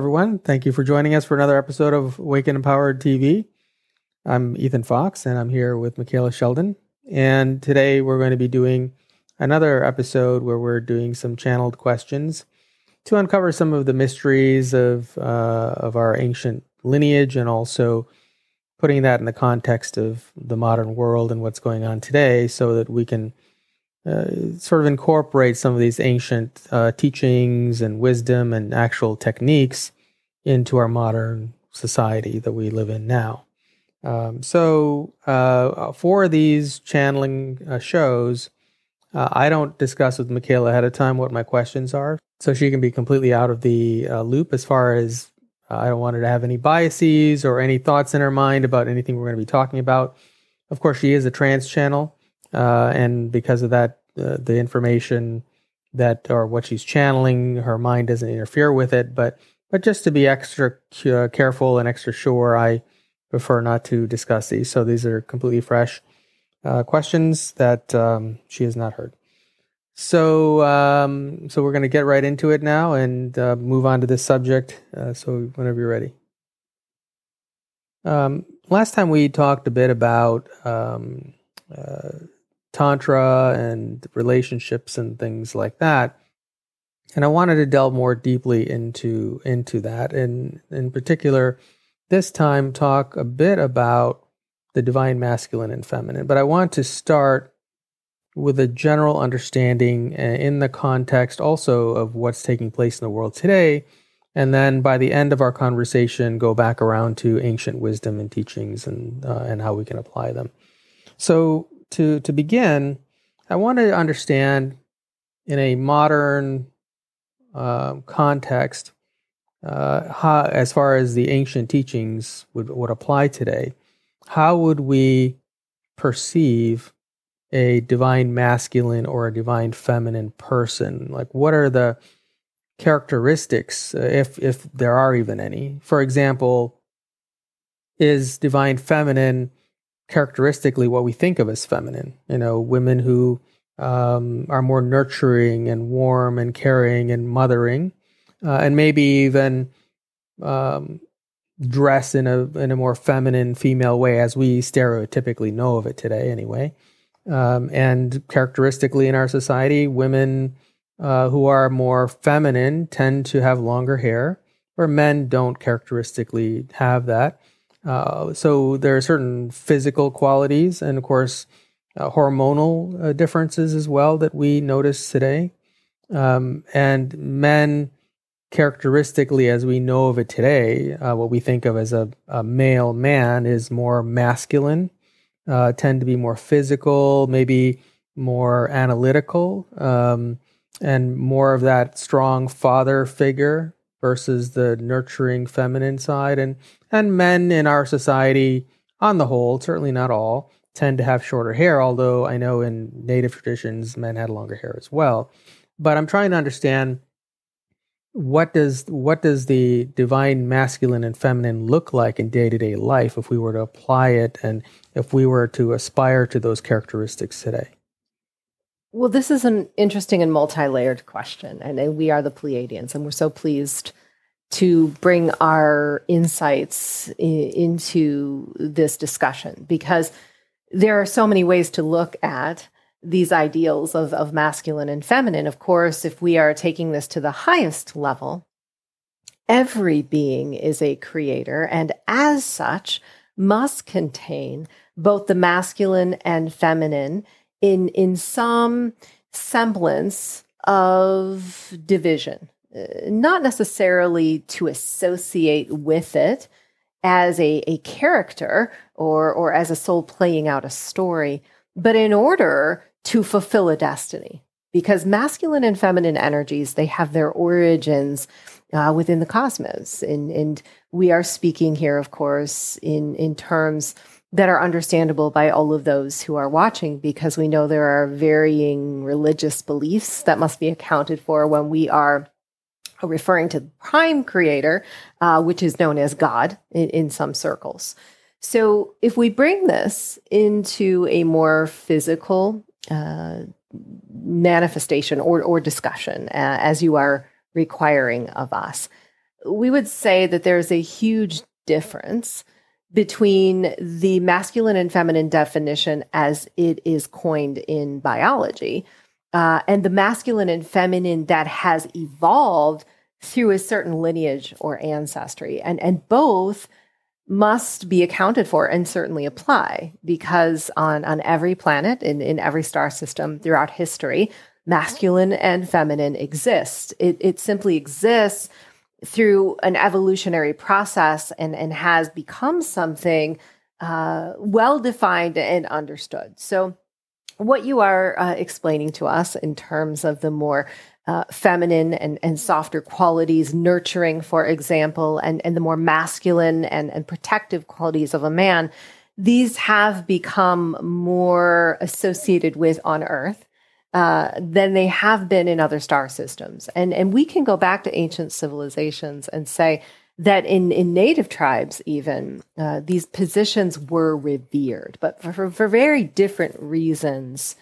everyone. Thank you for joining us for another episode of Awake and Empowered TV. I'm Ethann Fox, and I'm here with Micheila Sheldan. And today we're going to be doing another episode where we're doing some channeled questions to uncover some of the mysteries of uh, of our ancient lineage, and also putting that in the context of the modern world and what's going on today, so that we can uh, sort of incorporate some of these ancient uh, teachings and wisdom and actual techniques into our modern society that we live in now. Um, so, uh, for these channeling uh, shows, uh, I don't discuss with Micheila ahead of time what my questions are, so she can be completely out of the uh, loop as far as I don't want her to have any biases or any thoughts in her mind about anything we're going to be talking about. Of course, she is a trance channel, uh, and because of that, uh, the information that or what she's channeling, her mind doesn't interfere with it. But but just to be extra uh, careful and extra sure, I prefer not to discuss these. So these are completely fresh uh, questions that um, she has not heard. So um, so we're going to get right into it now and uh, move on to this subject. Uh, so whenever you're ready. Um, last time we talked a bit about um, uh, tantra and relationships and things like that. And i wanted to delve more deeply into into that. And in particular this time talk a bit about the divine masculine and feminine. But i want to start with a general understanding uh, in the context also of what's taking place in the world today. And then by the end of our conversation go back around to ancient wisdom and teachings and uh, and how we can apply them. So to to begin, I want to understand in a modern uh, context uh, how, as far as the ancient teachings would would apply today. How would we perceive a divine masculine or a divine feminine person? Like, what are the characteristics, uh, if if there are even any? For example, is divine feminine characteristically what we think of as feminine. You know, women who um, are more nurturing and warm and caring and mothering, uh, and maybe even um, dress in a in a more feminine female way, as we stereotypically know of it today, anyway. Um, and characteristically in our society, women uh, who are more feminine tend to have longer hair, where men don't characteristically have that. Uh, so there are certain physical qualities and, of course, uh, hormonal uh, differences as well that we notice today. Um, and men, characteristically, as we know of it today, uh, what we think of as a, a male man is more masculine, uh, tend to be more physical, maybe more analytical, um, and more of that strong father figure versus the nurturing feminine side. And and men in our society on the whole certainly not all tend to have shorter hair although i know in native traditions men had longer hair as well. But i'm trying to understand what does what does the divine masculine and feminine look like in day-to-day life if we were to apply it and if we were to aspire to those characteristics today well, this is an interesting and multi layered question. And we are the Pleiadians, and we're so pleased to bring our insights into this discussion because there are so many ways to look at these ideals of, of masculine and feminine. Of course, if we are taking this to the highest level, every being is a creator, and as such, must contain both the masculine and feminine in in some semblance of division uh, not necessarily to associate with it as a, a character or or as a soul playing out a story but in order to fulfill a destiny. Because masculine and feminine energies they have their origins uh, within the cosmos. And and we are speaking here of course in in terms that are understandable by all of those who are watching because we know there are varying religious beliefs that must be accounted for when we are referring to the prime creator, uh, which is known as God in, in some circles. So if we bring this into a more physical uh, manifestation or, or discussion, uh, as you are requiring of us, we would say that there's a huge difference between the masculine and feminine definition as it is coined in biology uh, and the masculine and feminine that has evolved through a certain lineage or ancestry. And, and both must be accounted for and certainly apply because on, on every planet, in, in every star system throughout history, masculine and feminine exist. It, it simply exists through an evolutionary process and, and has become something uh, well defined and understood. So, what you are uh, explaining to us in terms of the more uh, feminine and, and softer qualities, nurturing, for example, and, and the more masculine and, and protective qualities of a man, these have become more associated with on Earth uh, than they have been in other star systems. And, and we can go back to ancient civilizations and say that in, in native tribes, even, uh, these positions were revered, but for, for very different reasons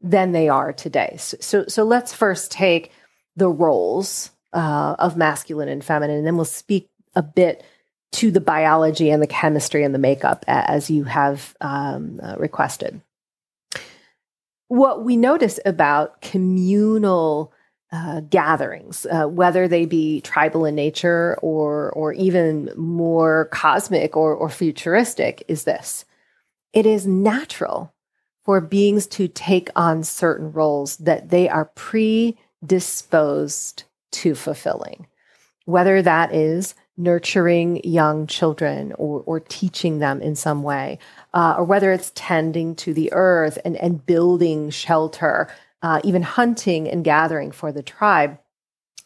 than they are today. So, so, so let's first take the roles uh, of masculine and feminine, and then we'll speak a bit to the biology and the chemistry and the makeup as you have um, uh, requested what we notice about communal uh, gatherings, uh, whether they be tribal in nature or or even more cosmic or, or futuristic, is this: it is natural for beings to take on certain roles that they are predisposed to fulfilling, whether that is nurturing young children or, or teaching them in some way, uh, or whether it's tending to the earth and, and building shelter, uh, even hunting and gathering for the tribe,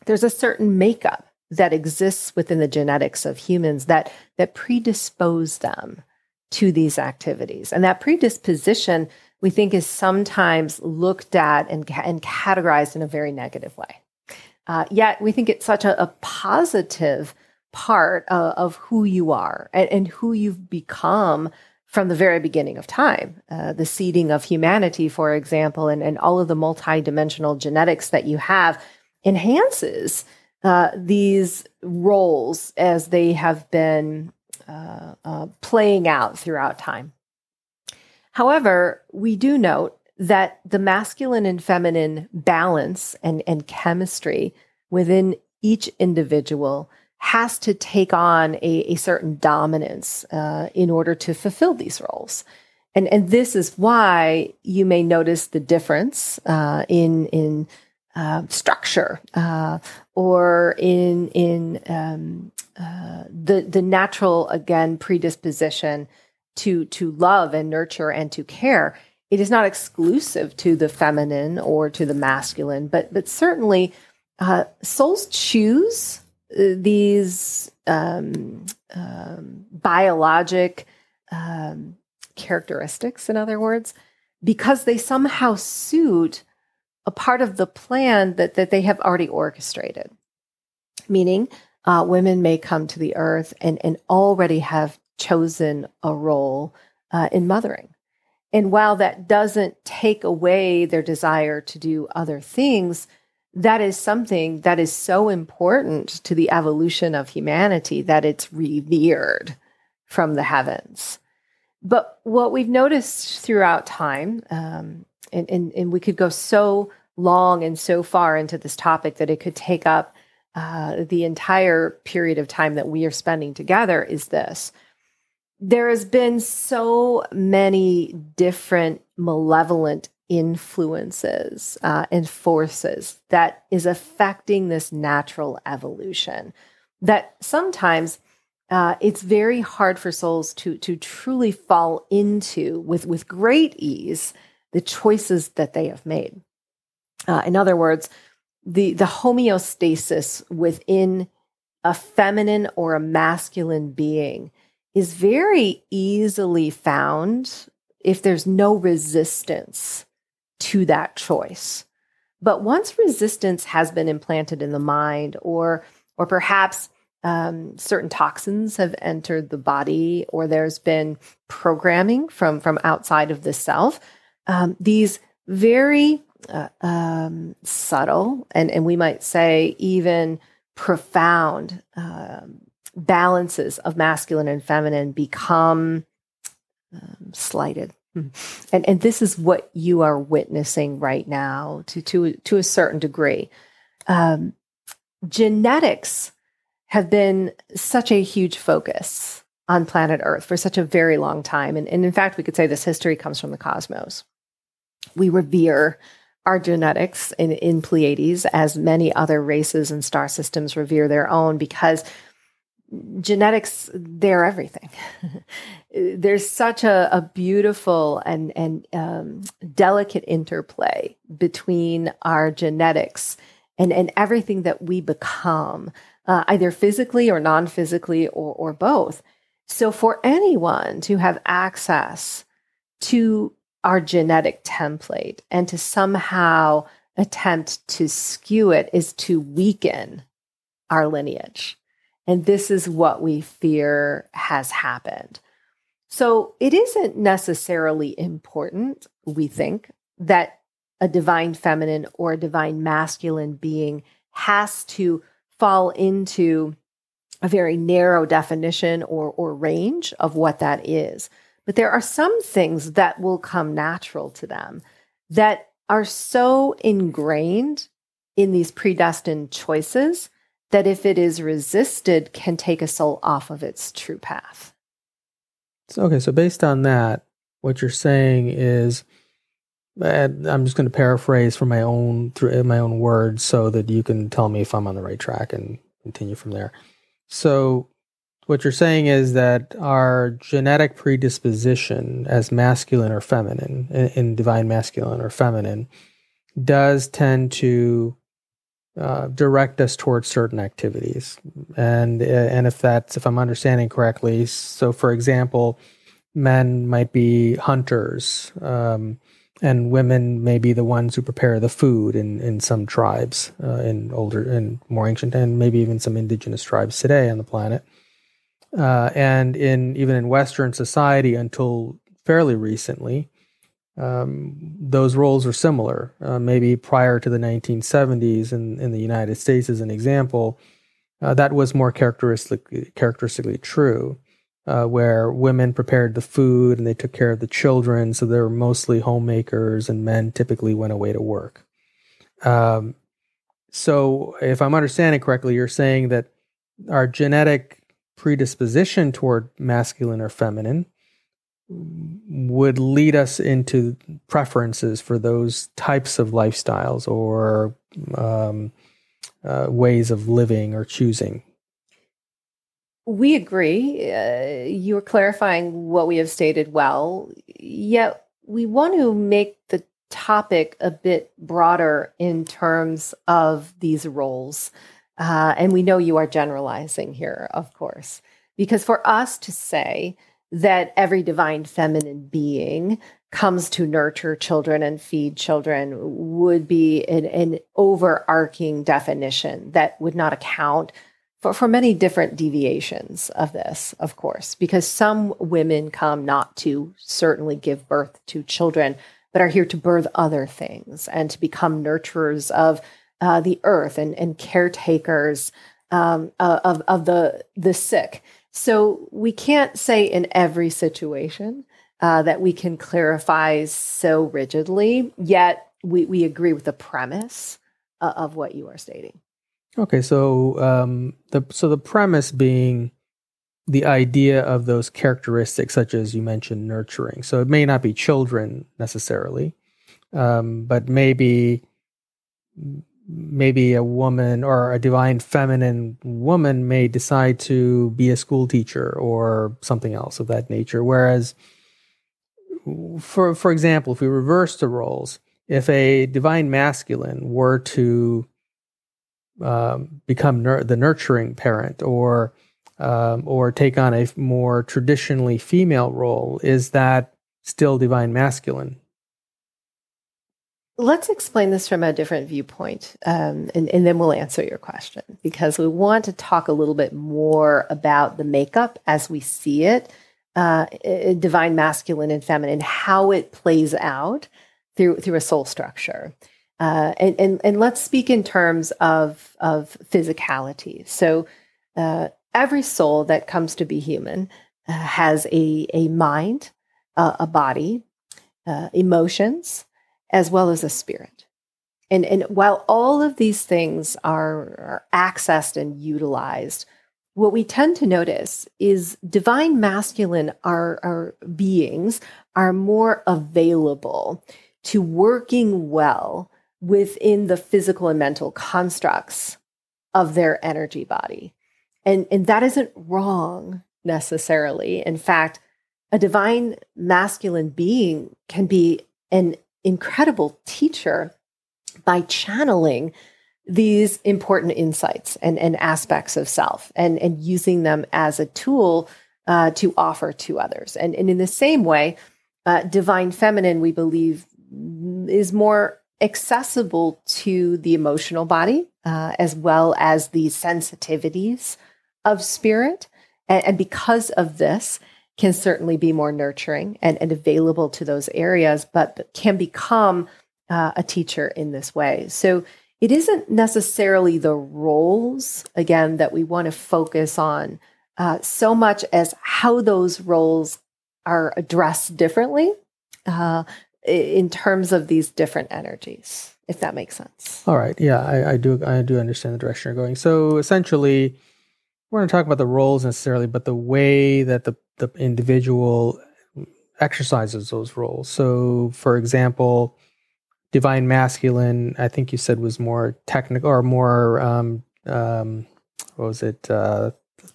there's a certain makeup that exists within the genetics of humans that that predispose them to these activities. And that predisposition, we think, is sometimes looked at and, and categorized in a very negative way. Uh, yet we think it's such a, a positive part uh, of who you are and, and, who you've become from the very beginning of time. Uh, the seeding of humanity, for example, and, and all of the multidimensional genetics that you have enhances uh, these roles as they have been uh, uh, playing out throughout time. However, we do note that the masculine and feminine balance and, and chemistry within each individual has to take on a, a certain dominance uh, in order to fulfill these roles. And, and this is why you may notice the difference uh, in, in uh, structure uh, or in, in um, uh, the, the natural, again, predisposition to, to love and nurture and to care. It is not exclusive to the feminine or to the masculine, but, but certainly uh, souls choose these um, um, biologic um, characteristics, in other words, because they somehow suit a part of the plan that, that they have already orchestrated. Meaning, uh, women may come to the earth and, and already have chosen a role uh, in mothering. And while that doesn't take away their desire to do other things, that is something that is so important to the evolution of humanity that it's revered from the heavens. But what we've noticed throughout time, um, and, and, and, we could go so long and so far into this topic that it could take up uh, the entire period of time that we are spending together, is this. There has been so many different malevolent influences uh, and forces that is affecting this natural evolution. That sometimes uh, it's very hard for souls to to truly fall into with with great ease the choices that they have made. Uh, in other words the the homeostasis within a feminine or a masculine being is very easily found if there's no resistance to that choice. But once resistance has been implanted in the mind, or or perhaps um, certain toxins have entered the body, or there's been programming from from outside of the self, um, these very uh, um, subtle and and we might say even profound um, balances of masculine and feminine become um, slighted. Hmm. And, and this is what you are witnessing right now to, to, to a certain degree. Um, genetics have been such a huge focus on planet Earth for such a very long time. And, and in fact, we could say this history comes from the cosmos. We revere our genetics in, in Pleiades, as many other races and star systems revere their own, because genetics, they're everything. There's such a, a, beautiful and, and um, delicate interplay between our genetics and, and everything that we become, uh, either physically or non physically or, or both. So, for anyone to have access to our genetic template and to somehow attempt to skew it is to weaken our lineage. And this is what we fear has happened. So, it isn't necessarily important, we think, that a divine feminine or a divine masculine being has to fall into a very narrow definition or, or range of what that is. But there are some things that will come natural to them that are so ingrained in these predestined choices that if it is resisted, can take a soul off of its true path. So, okay, so based on that, what you're saying is, I'm just going to paraphrase from my own through my own words, so that you can tell me if I'm on the right track and continue from there. So, what you're saying is that our genetic predisposition as masculine or feminine, in, in divine masculine or feminine, does tend to uh, direct us towards certain activities, and and if that's if I'm understanding correctly, so for example, men might be hunters. Um, and women may be the ones who prepare the food in, in some tribes uh, in older and more ancient and maybe even some indigenous tribes today on the planet uh, and in even in western society until fairly recently um, those roles are similar uh, maybe prior to the 1970s in, in the united states as an example uh, that was more characteristic, characteristically true uh, where women prepared the food and they took care of the children. So they were mostly homemakers, and men typically went away to work. Um, so, if I'm understanding correctly, you're saying that our genetic predisposition toward masculine or feminine would lead us into preferences for those types of lifestyles or um, uh, ways of living or choosing we agree. Uh, you're clarifying what we have stated well, yet we want to make the topic a bit broader in terms of these roles. Uh, and we know you are generalizing here, of course, because for us to say that every divine feminine being comes to nurture children and feed children would be an, an overarching definition that would not account for, for many different deviations of this, of course, because some women come not to certainly give birth to children, but are here to birth other things and to become nurturers of uh, the earth and, and caretakers um, uh, of, of the, the sick. So we can't say in every situation uh, that we can clarify so rigidly, yet we, we agree with the premise uh, of what you are stating. Okay, so um, the so the premise being the idea of those characteristics, such as you mentioned, nurturing. So it may not be children necessarily, um, but maybe maybe a woman or a divine feminine woman may decide to be a school teacher or something else of that nature. Whereas, for for example, if we reverse the roles, if a divine masculine were to um, become nur- the nurturing parent or um, or take on a more traditionally female role is that still divine masculine let's explain this from a different viewpoint um, and, and, then we'll answer your question because we want to talk a little bit more about the makeup as we see it uh, divine masculine and feminine how it plays out through through a soul structure Uh, and, and, and let's speak in terms of, of physicality. So, uh, every soul that comes to be human uh, has a, a mind, a body, uh, emotions, as well as a spirit. And, and while all of these things are, are accessed and utilized, what we tend to notice is divine masculine our, our beings are more available to working well within the physical and mental constructs of their energy body. And, and that isn't wrong necessarily. In fact, a divine masculine being can be an incredible teacher by channeling these important insights and, and aspects of self and, and using them as a tool uh, to offer to others. And, and in the same way, uh, divine feminine, we believe, is more accessible to the emotional body uh, as well as the sensitivities of spirit. And, and, because of this, can certainly be more nurturing and, and available to those areas, but can become uh, a teacher in this way. So it isn't necessarily the roles, again, that we want to focus on uh, so much as how those roles are addressed differently uh, in terms of these different energies, if that makes sense. All right. Yeah, I, I do. I do understand the direction you're going. So essentially, we're going to talk about the roles necessarily, but the way that the, the individual exercises those roles. So, for example, divine masculine, I think you said was more technical or more, um, um, what was it, uh,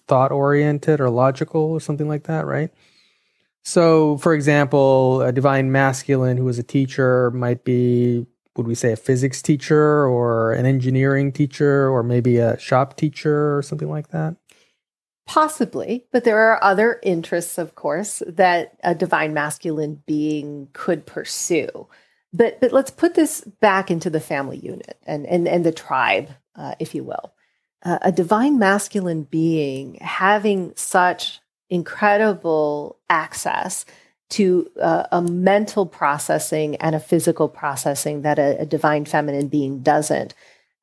thought oriented or logical or something like that, right? So, for example, a divine masculine who was a teacher might be, would we say, a physics teacher or an engineering teacher or maybe a shop teacher or something like that? Possibly, but there are other interests, of course, that a divine masculine being could pursue. But but let's put this back into the family unit and and and the tribe, uh, if you will. Uh, a divine masculine being having such incredible access to uh, a mental processing and a physical processing that a, a divine feminine being doesn't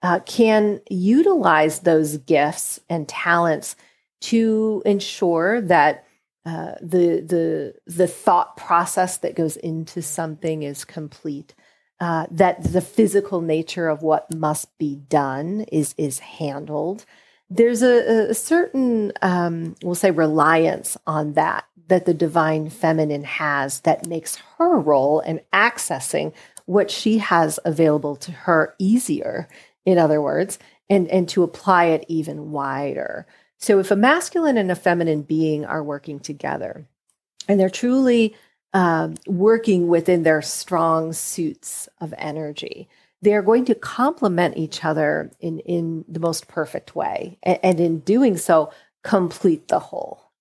uh, can utilize those gifts and talents to ensure that uh, the the the thought process that goes into something is complete. Uh, that the physical nature of what must be done is is handled. There's a, a certain, um, we'll say, reliance on that that the divine feminine has that makes her role in accessing what she has available to her easier. In other words, and and to apply it even wider. So if a masculine and a feminine being are working together and they're truly um, working within their strong suits of energy, they're going to complement each other in, in the most perfect way. And, and in doing so, complete the whole.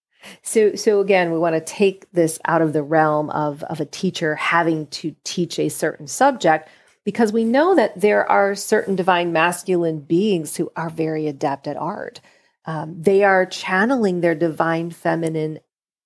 So, so again, we want to take this out of the realm of, of a teacher having to teach a certain subject because we know that there are certain divine masculine beings who are very adept at art. Um, they are channeling their divine feminine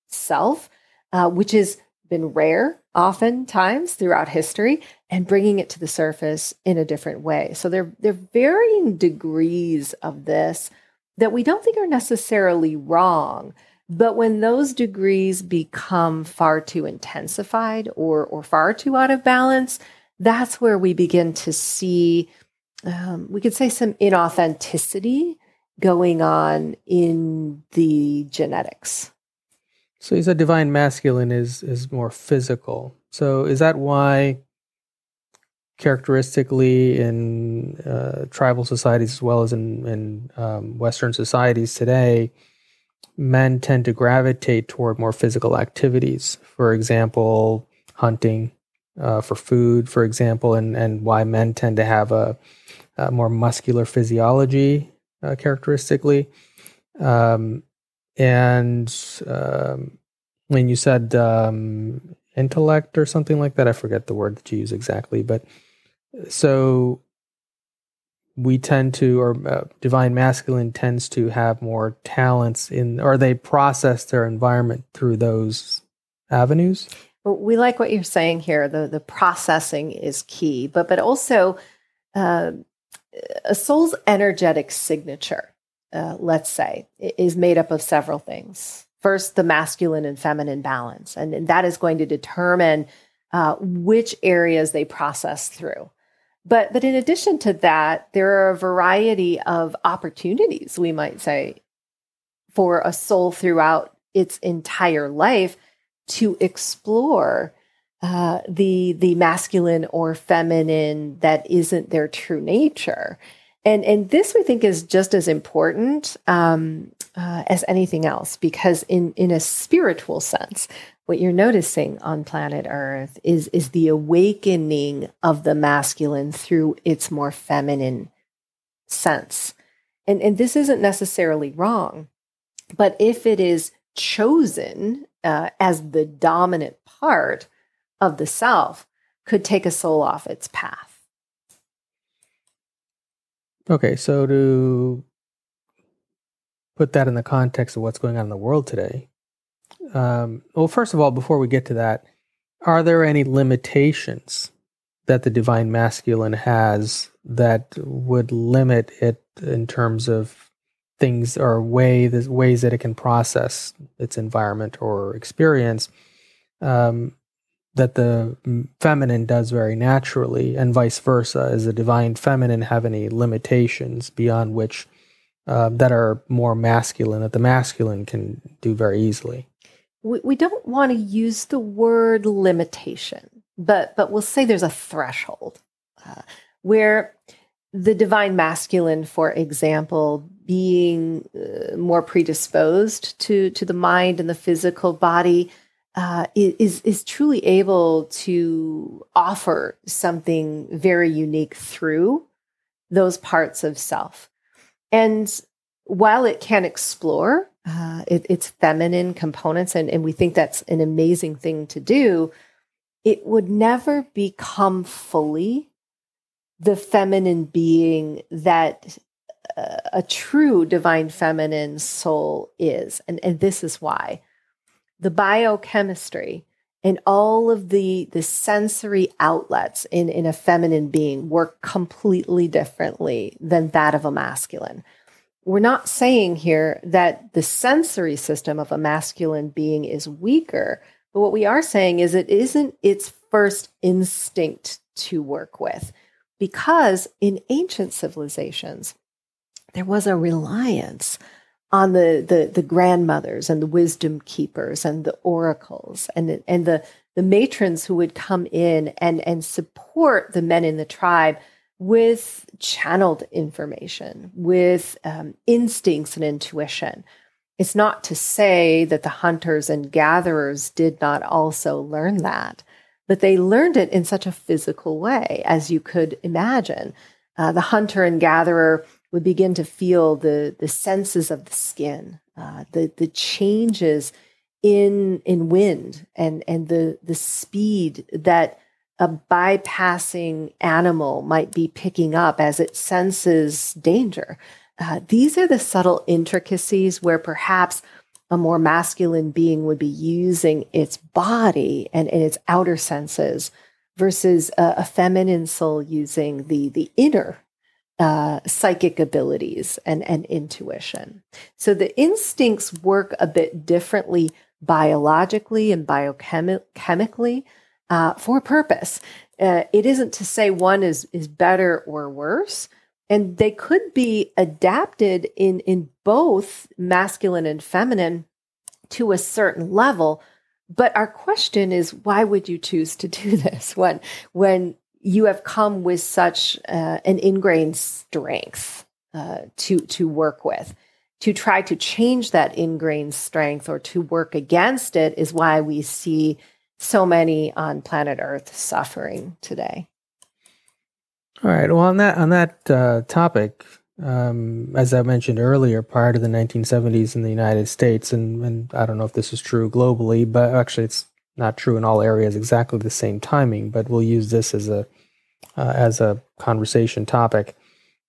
self, uh, which has been rare oftentimes throughout history, and bringing it to the surface in a different way. So there are varying degrees of this that we don't think are necessarily wrong. But when those degrees become far too intensified or, or far too out of balance, that's where we begin to see, um, we could say, some inauthenticity going on in the genetics. So you said divine masculine is is more physical. So is that why characteristically in uh, tribal societies as well as in, in um, Western societies today, men tend to gravitate toward more physical activities. For example, hunting uh, for food, for example, and, and why men tend to have a, a more muscular physiology uh, characteristically. Um, and um, when you said um, intellect or something like that, I forget the word that you use exactly, but so we tend to, or uh, divine masculine tends to have more talents in, or they process their environment through those avenues. we like what you're saying here. The the processing is key, but but also uh, a soul's energetic signature, uh, let's say, is made up of several things. First, the masculine and feminine balance, and, and that is going to determine uh, which areas they process through. But, but in addition to that, there are a variety of opportunities, we might say, for a soul throughout its entire life to explore uh, the the masculine or feminine that isn't their true nature, and and this we think is just as important um, uh, as anything else because in in a spiritual sense, what you're noticing on planet Earth is is the awakening of the masculine through its more feminine sense, and and this isn't necessarily wrong, but if it is chosen uh, as the dominant part of the self could take a soul off its path. Okay, so to put that in the context of what's going on in the world today, um, well, first of all, before we get to that, are there any limitations that the divine masculine has that would limit it in terms of things or way the ways that it can process its environment or experience um, that the feminine does very naturally, and vice versa. Does the divine feminine have any limitations beyond which uh, that are more masculine that the masculine can do very easily? We, we don't want to use the word limitation, but but we'll say there's a threshold uh, where the divine masculine, for example, being uh, more predisposed to to the mind and the physical body uh, is is truly able to offer something very unique through those parts of self. And while it can explore uh, it, its feminine components, and, and we think that's an amazing thing to do, it would never become fully the feminine being that uh, a true divine feminine soul is. And, and this is why the biochemistry and all of the the sensory outlets in in a feminine being work completely differently than that of a masculine. We're not saying here that the sensory system of a masculine being is weaker but what we are saying is it isn't its first instinct to work with. Because in ancient civilizations there was a reliance on the, the, the grandmothers and the wisdom keepers and the oracles and, and the, the matrons who would come in and, and support the men in the tribe with channeled information, with um, instincts and intuition. It's not to say that the hunters and gatherers did not also learn that, but they learned it in such a physical way as you could imagine. Uh, the hunter and gatherer would begin to feel the the senses of the skin, uh, the the changes in in wind and and the the speed that a bypassing animal might be picking up as it senses danger. Uh, these are the subtle intricacies where perhaps a more masculine being would be using its body and, and its outer senses versus a, a feminine soul using the the inner uh, psychic abilities and, and intuition. So the instincts work a bit differently biologically and biochemically uh, for purpose. Uh, it isn't to say one is is better or worse, and they could be adapted in in both masculine and feminine to a certain level. But our question is, why would you choose to do this when when you have come with such uh, an ingrained strength uh, to to work with. To try to change that ingrained strength or to work against it is why we see so many on planet Earth suffering today. All right. Well, on that on that uh, topic, um, as I mentioned earlier, prior to the 1970s in the United States, and, and I don't know if this is true globally, but actually it's not true in all areas exactly the same timing, but we'll use this as a uh, as a conversation topic.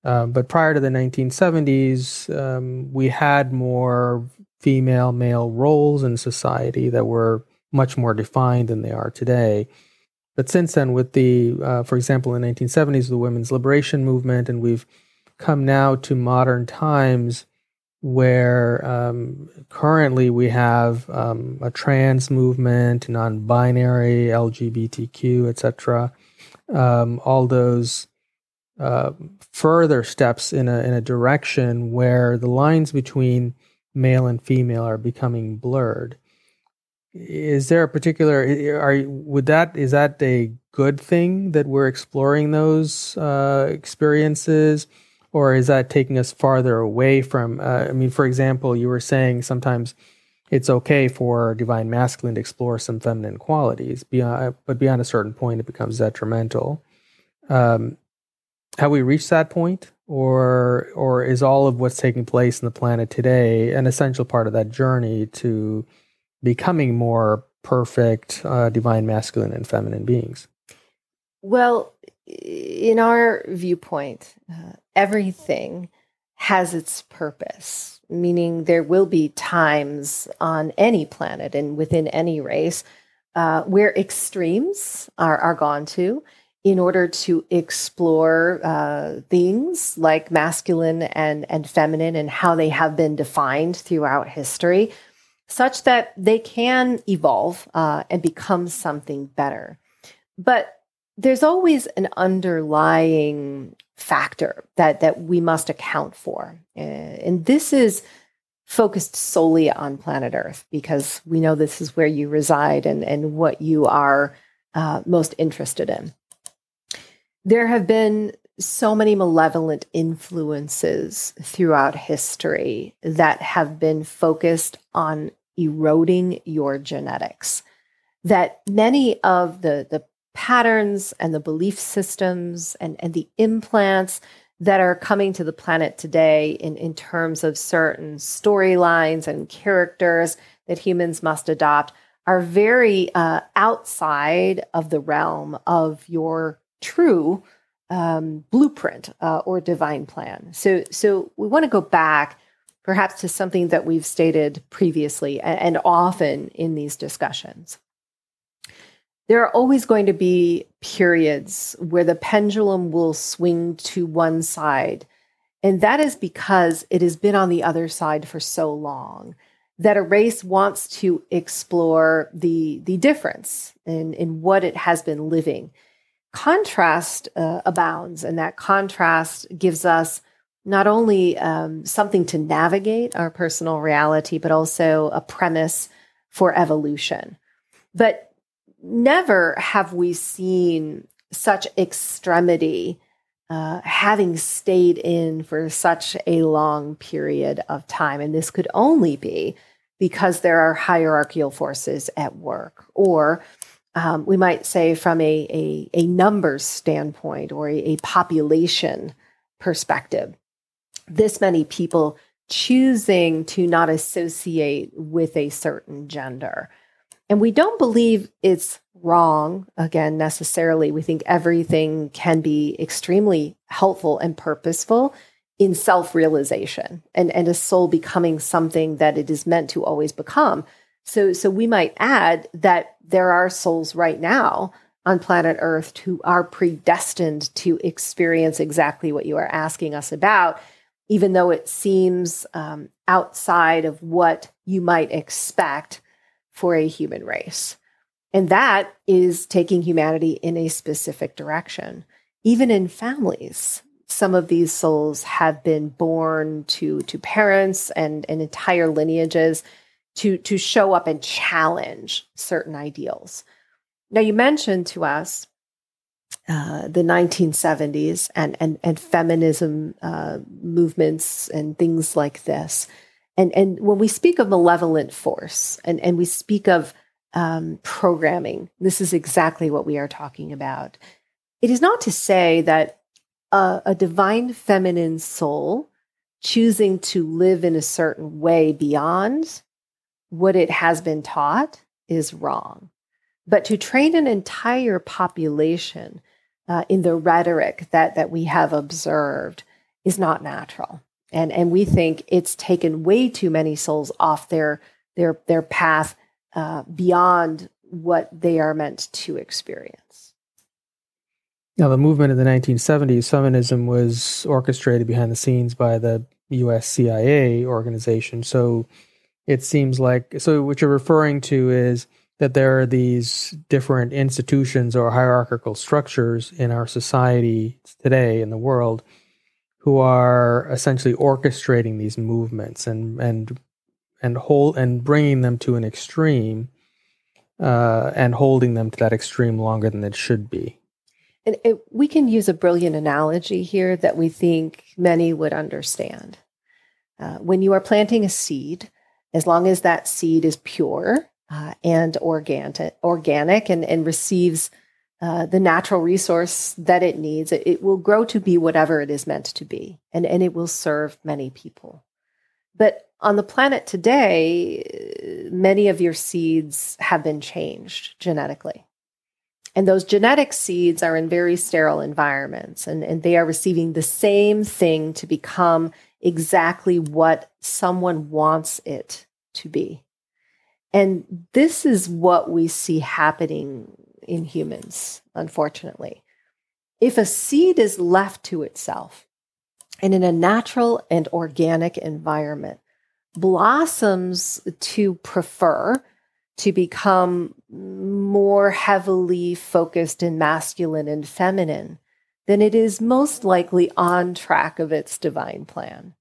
Uh, but prior to the 1970s, um, we had more female male roles in society that were much more defined than they are today. but since then, with the, uh, for example, in the 1970s, the women's liberation movement, and we've come now to modern times where um, currently we have um, a trans movement, non-binary, LGBTQ, etc. Um, all those uh, further steps in a in a direction where the lines between male and female are becoming blurred. Is there a particular are would that is that a good thing that we're exploring those uh, experiences, or is that taking us farther away from? Uh, I mean, for example, you were saying sometimes it's okay for divine masculine to explore some feminine qualities, beyond, but beyond a certain point, it becomes detrimental. Um, have we reached that point, or or is all of what's taking place in the planet today an essential part of that journey to becoming more perfect uh, divine masculine and feminine beings? Well, in our viewpoint, uh, everything has its purpose, meaning there will be times on any planet and within any race uh, where extremes are, are gone to in order to explore uh, things like masculine and, and feminine and how they have been defined throughout history, such that they can evolve uh, and become something better. But there's always an underlying factor that, that we must account for. Uh, and this is focused solely on planet Earth because we know this is where you reside and, and what you are uh, most interested in there have been so many malevolent influences throughout history that have been focused on eroding your genetics. That many of the, the patterns and the belief systems and, and the implants that are coming to the planet today in, in terms of certain storylines and characters that humans must adopt are very uh, outside of the realm of your true um, blueprint uh, or divine plan. So, so we want to go back perhaps to something that we've stated previously and, and often in these discussions. There are always going to be periods where the pendulum will swing to one side. And that is because it has been on the other side for so long that a race wants to explore the, the difference in, in what it has been living contrast uh, abounds, and that contrast gives us not only um, something to navigate our personal reality, but also a premise for evolution. But never have we seen such extremity uh, having stayed in for such a long period of time. And this could only be because there are hierarchical forces at work or um, we might say from a, a, a numbers standpoint or a, a population perspective, this many people choosing to not associate with a certain gender. And we don't believe it's wrong, again, necessarily. We think everything can be extremely helpful and purposeful in self realization and, and a soul becoming something that it is meant to always become. So, so we might add that there are souls right now on planet Earth who are predestined to experience exactly what you are asking us about, even though it seems um, outside of what you might expect for a human race. And that is taking humanity in a specific direction. Even in families, some of these souls have been born to, to parents and, and entire lineages to to show up and challenge certain ideals. Now you mentioned to us uh, the 1970s and and and feminism uh, movements and things like this, and and when we speak of malevolent force and and we speak of um, programming, this is exactly what we are talking about. It is not to say that a, a divine feminine soul choosing to live in a certain way beyond what it has been taught is wrong. But to train an entire population uh, in the rhetoric that, that we have observed is not natural. And, and we think it's taken way too many souls off their, their, their path uh, beyond what they are meant to experience. Now, the movement in the 1970s, feminism was orchestrated behind the scenes by the US CIA organization. So it seems like, so what you're referring to is that there are these different institutions or hierarchical structures in our society today in the world who are essentially orchestrating these movements and and and hold and bringing them to an extreme uh, and holding them to that extreme longer than it should be. And it, we can use a brilliant analogy here that we think many would understand. Uh, when you are planting a seed, as long as that seed is pure uh, and organic, organic and, and receives uh, the natural resource that it needs, it, it will grow to be whatever it is meant to be, and, and it will serve many people. But on the planet today, many of your seeds have been changed genetically. And those genetic seeds are in very sterile environments, and, and they are receiving the same thing to become exactly what someone wants it to be. And this is what we see happening in humans, unfortunately. If a seed is left to itself and in a natural and organic environment, blossoms to prefer to become more heavily focused in masculine and feminine, then it is most likely on track of its divine plan.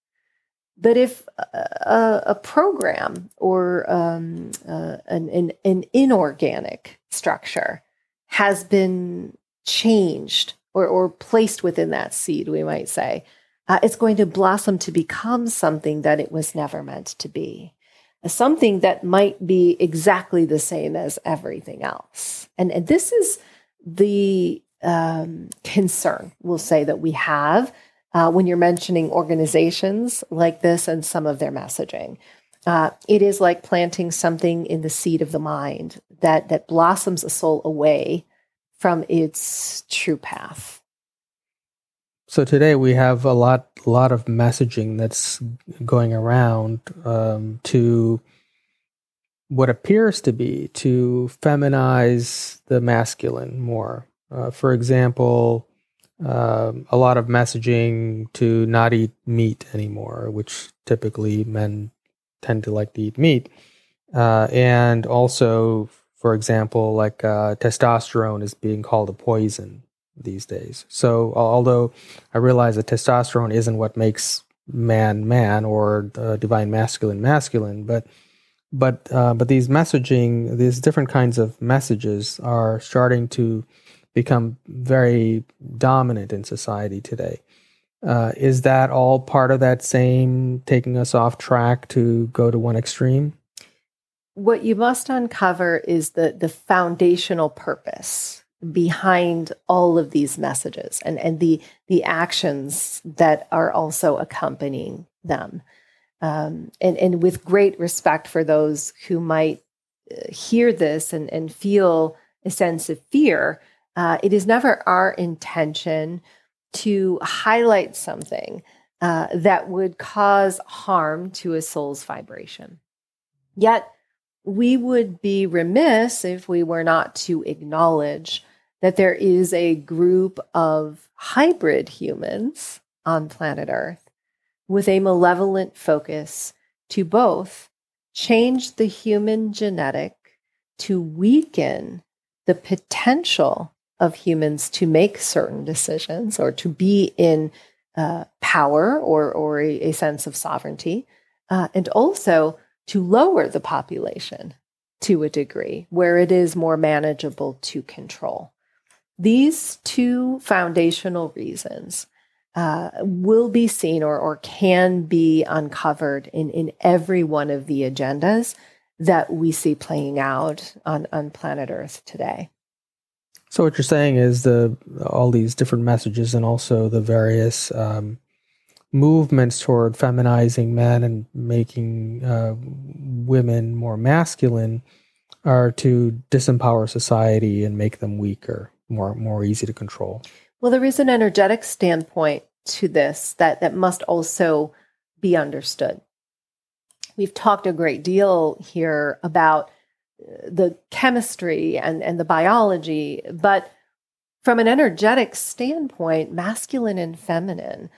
But if a, a program or um, uh, an, an, an inorganic structure has been changed or, or placed within that seed, we might say, uh, it's going to blossom to become something that it was never meant to be. Something that might be exactly the same as everything else. And, and this is the um, concern, we'll say, that we have uh, when you're mentioning organizations like this and some of their messaging. Uh, it is like planting something in the seed of the mind that that blossoms a soul away from its true path. So today we have a lot, lot of messaging that's going around um, to what appears to be to feminize the masculine more. Uh, for example, uh, a lot of messaging to not eat meat anymore, which typically men tend to like to eat meat. Uh, and also, for example, like uh, testosterone is being called a poison these days. So although I realize that testosterone isn't what makes man man or uh, divine masculine masculine, but but uh, but these messaging, these different kinds of messages are starting to become very dominant in society today. Uh, is that all part of that same taking us off track to go to one extreme? What you must uncover is the the foundational purpose behind all of these messages and, and the the actions that are also accompanying them. Um, and, and with great respect for those who might uh, hear this and, and feel a sense of fear, uh, it is never our intention to highlight something uh, that would cause harm to a soul's vibration. Yet, we would be remiss if we were not to acknowledge that there is a group of hybrid humans on planet Earth with a malevolent focus to both change the human genetic to weaken the potential of humans to make certain decisions or to be in uh, power or, or a, a, sense of sovereignty, uh, and also to lower the population to a degree where it is more manageable to control. These two foundational reasons uh, will be seen or, or can be uncovered in, in every one of the agendas that we see playing out on, on planet Earth today. So what you're saying is the all these different messages and also the various um, movements toward feminizing men and making uh, women more masculine are to disempower society and make them weaker more more easy to control. Well, there is an energetic standpoint to this that that must also be understood. We've talked a great deal here about the chemistry and, and the biology, but from an energetic standpoint, masculine and feminine,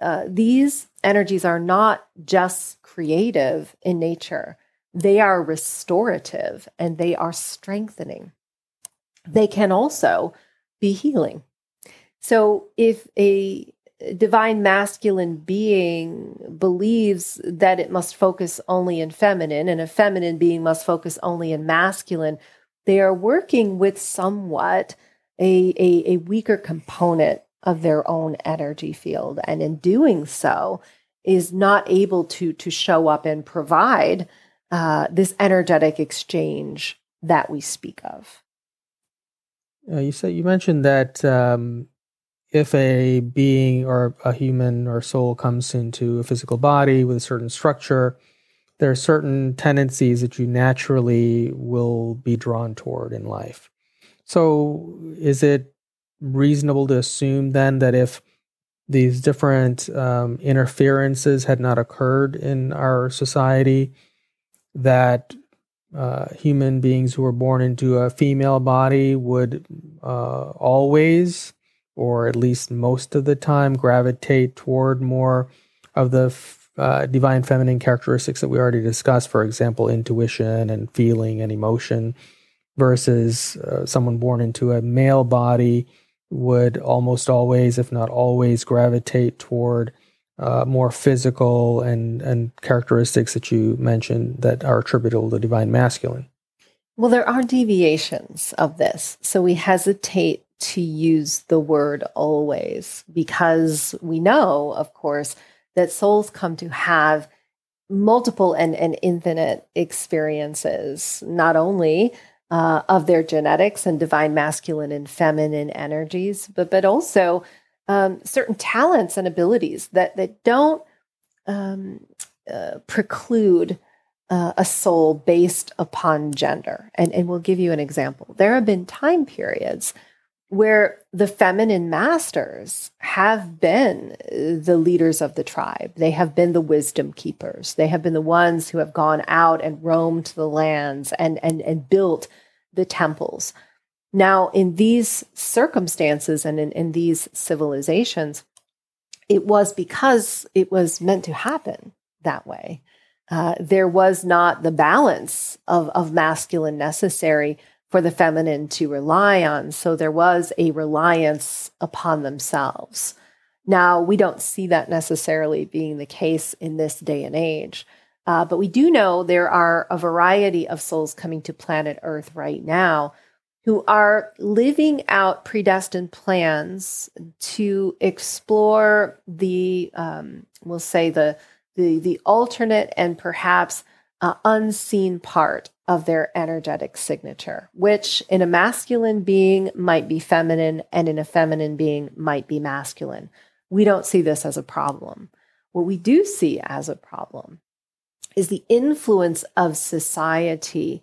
uh, these energies are not just creative in nature, they are restorative and they are strengthening. They can also be healing. So if a divine masculine being believes that it must focus only in feminine and a feminine being must focus only in masculine, they are working with somewhat a, a, a weaker component of their own energy field. And in doing so, is not able to, to show up and provide uh, this energetic exchange that we speak of. Uh, you said you mentioned that um, if a being or a human or soul comes into a physical body with a certain structure, there are certain tendencies that you naturally will be drawn toward in life. So, is it reasonable to assume then that if these different um, interferences had not occurred in our society, that uh, human beings who were born into a female body would uh, always or at least most of the time, gravitate toward more of the uh, divine feminine characteristics that we already discussed, for example, intuition and feeling and emotion, versus uh, someone born into a male body would almost always, if not always, gravitate toward uh, more physical and, and characteristics that you mentioned that are attributable to divine masculine. Well, there are deviations of this. So we hesitate to use the word always because we know, of course, that souls come to have multiple and, and infinite experiences, not only uh, of their genetics and divine masculine and feminine energies, but but also um, certain talents and abilities that that don't um, uh, preclude uh, a soul based upon gender. And, and we'll give you an example. There have been time periods where the feminine masters have been the leaders of the tribe. They have been the wisdom keepers. They have been the ones who have gone out and roamed the lands and, and, and built the temples. Now, in these circumstances and in, in these civilizations, it was because it was meant to happen that way. Uh, there was not the balance of, of masculine necessary for the feminine to rely on. So there was a reliance upon themselves. Now, we don't see that necessarily being the case in this day and age. Uh, but we do know there are a variety of souls coming to planet Earth right now who are living out predestined plans to explore the, um, we'll say the the the alternate and perhaps uh, unseen part of their energetic signature, which in a masculine being might be feminine and in a feminine being might be masculine. We don't see this as a problem. What we do see as a problem is the influence of society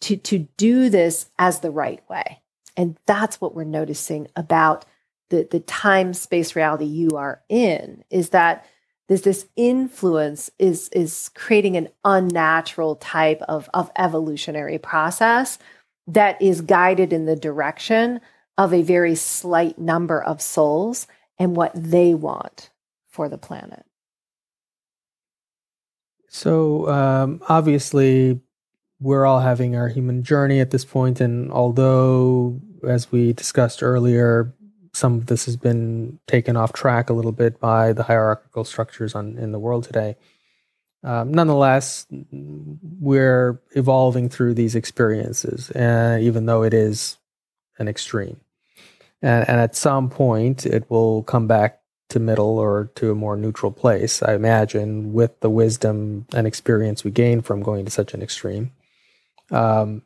to, to do this as the right way. And that's what we're noticing about the, the time space reality you are in is that this this influence is is creating an unnatural type of of evolutionary process that is guided in the direction of a very slight number of souls and what they want for the planet. So um, obviously, we're all having our human journey at this point, and although, as we discussed earlier, some of this has been taken off track a little bit by the hierarchical structures on in the world today. Um, nonetheless, we're evolving through these experiences, uh, even though it is an extreme. And, and, at some point, it will come back to middle or to a more neutral place, I imagine, with the wisdom and experience we gain from going to such an extreme. Um,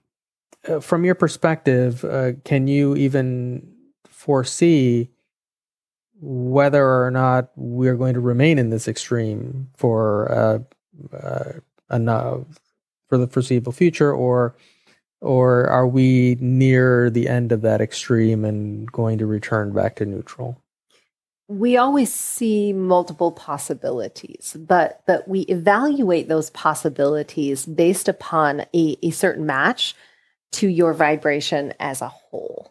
uh, from your perspective, uh, can you even foresee whether or not we're going to remain in this extreme for uh, uh, enough for the foreseeable future, or or are we near the end of that extreme and going to return back to neutral? We always see multiple possibilities, but but we evaluate those possibilities based upon a, a certain match to your vibration as a whole.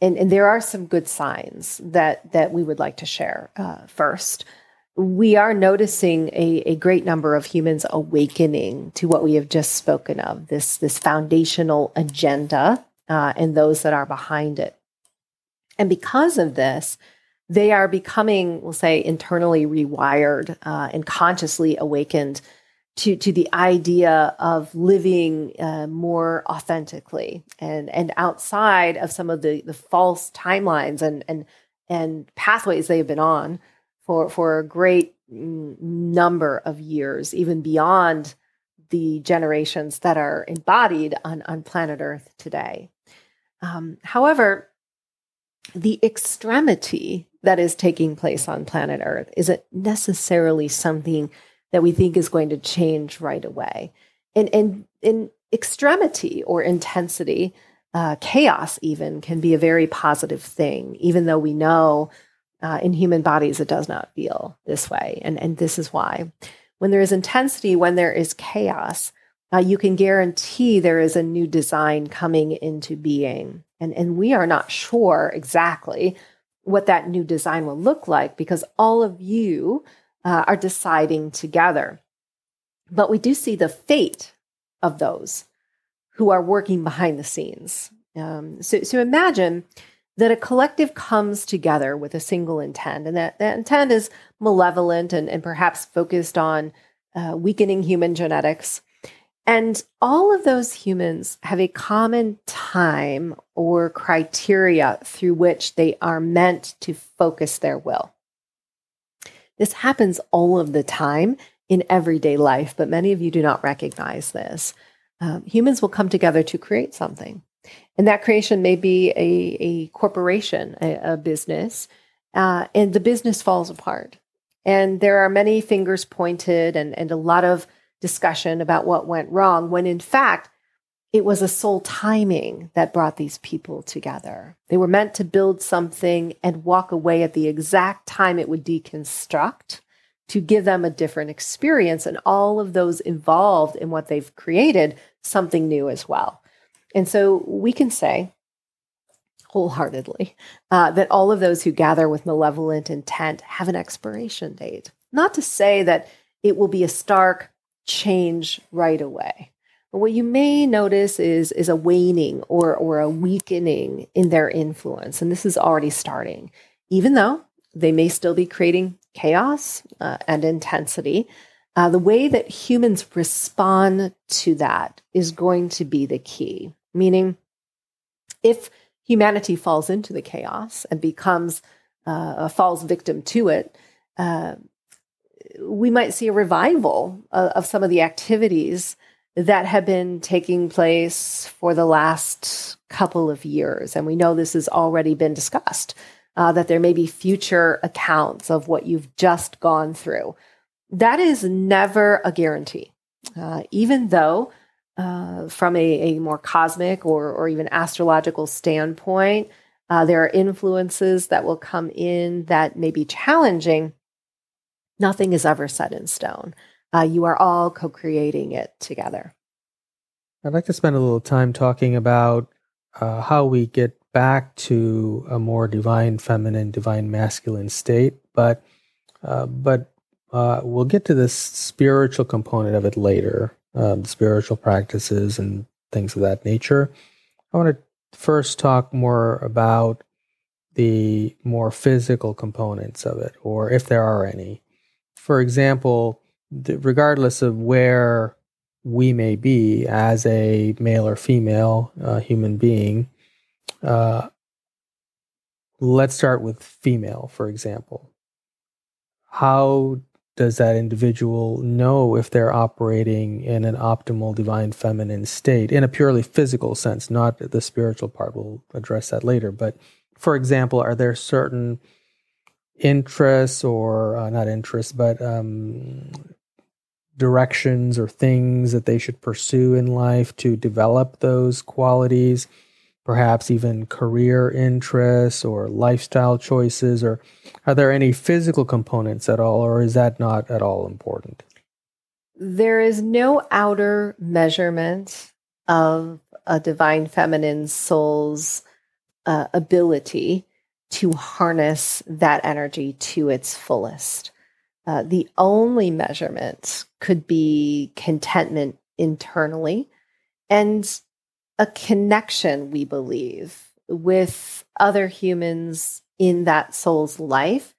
And, and there are some good signs that, that we would like to share uh, first. We are noticing a, a great number of humans awakening to what we have just spoken of this, this foundational agenda uh, and those that are behind it. And because of this, they are becoming, we'll say, internally rewired uh, and consciously awakened to to the idea of living uh, more authentically and and outside of some of the the false timelines and and and pathways they have been on for for a great number of years, even beyond the generations that are embodied on on planet Earth today. Um, however, the extremity that is taking place on planet Earth isn't necessarily something that we think is going to change right away. And, and in extremity or intensity, uh, chaos even can be a very positive thing, even though we know uh, in human bodies it does not feel this way. And, and this is why. When there is intensity, when there is chaos, uh, you can guarantee there is a new design coming into being. And, and we are not sure exactly what that new design will look like because all of you uh, are deciding together. But we do see the fate of those who are working behind the scenes. Um, so, so imagine that a collective comes together with a single intent, and that, that intent is malevolent and, and perhaps focused on uh, weakening human genetics. And all of those humans have a common time or criteria through which they are meant to focus their will. This happens all of the time in everyday life, but many of you do not recognize this. Um, humans will come together to create something. And that creation may be a, a corporation, a, a business, uh, and the business falls apart. And there are many fingers pointed and, and a lot of discussion about what went wrong, when in fact, it was a soul timing that brought these people together. They were meant to build something and walk away at the exact time it would deconstruct to give them a different experience and all of those involved in what they've created something new as well. And so we can say wholeheartedly uh, that all of those who gather with malevolent intent have an expiration date. Not to say that it will be a stark change right away. But what you may notice is, is a waning or, or a weakening in their influence. And this is already starting, even though they may still be creating chaos uh, and intensity. Uh, the way that humans respond to that is going to be the key. Meaning, if humanity falls into the chaos and becomes uh, a falls victim to it, uh, we might see a revival of, of some of the activities that have been taking place for the last couple of years. And we know this has already been discussed, uh, that there may be future accounts of what you've just gone through. That is never a guarantee, uh, even though. Uh, from a, a, more cosmic or, or even astrological standpoint, uh, there are influences that will come in that may be challenging. Nothing is ever set in stone uh, you are all co creating it together. I'd like to spend a little time talking about uh, how we get back to a more divine feminine, divine masculine state, but uh, but uh, we'll get to this spiritual component of it later, um, spiritual practices and things of that nature. I want to first talk more about the more physical components of it, or if there are any. For example, regardless of where we may be as a male or female uh, human being, uh, let's start with female, for example. How does that individual know if they're operating in an optimal divine feminine state in a purely physical sense, not the spiritual part? We'll address that later. But for example, are there certain interests or uh, not interests, but um, directions or things that they should pursue in life to develop those qualities, perhaps even career interests or lifestyle choices? Or are there any physical components at all, or is that not at all important? There is no outer measurement of a divine feminine soul's uh, ability to harness that energy to its fullest. Uh, the only measurements could be contentment internally and a connection, we believe, with other humans in that soul's life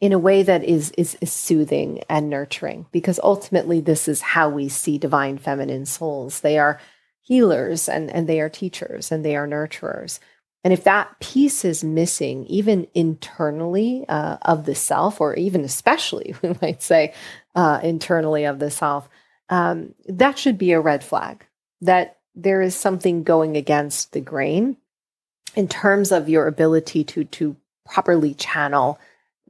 in a way that is, is, is soothing and nurturing because ultimately this is how we see divine feminine souls. They are healers and, and they are teachers and they are nurturers and if that piece is missing even internally uh, of the self or even especially we might say uh, internally of the self um, that should be a red flag that there is something going against the grain in terms of your ability to to properly channel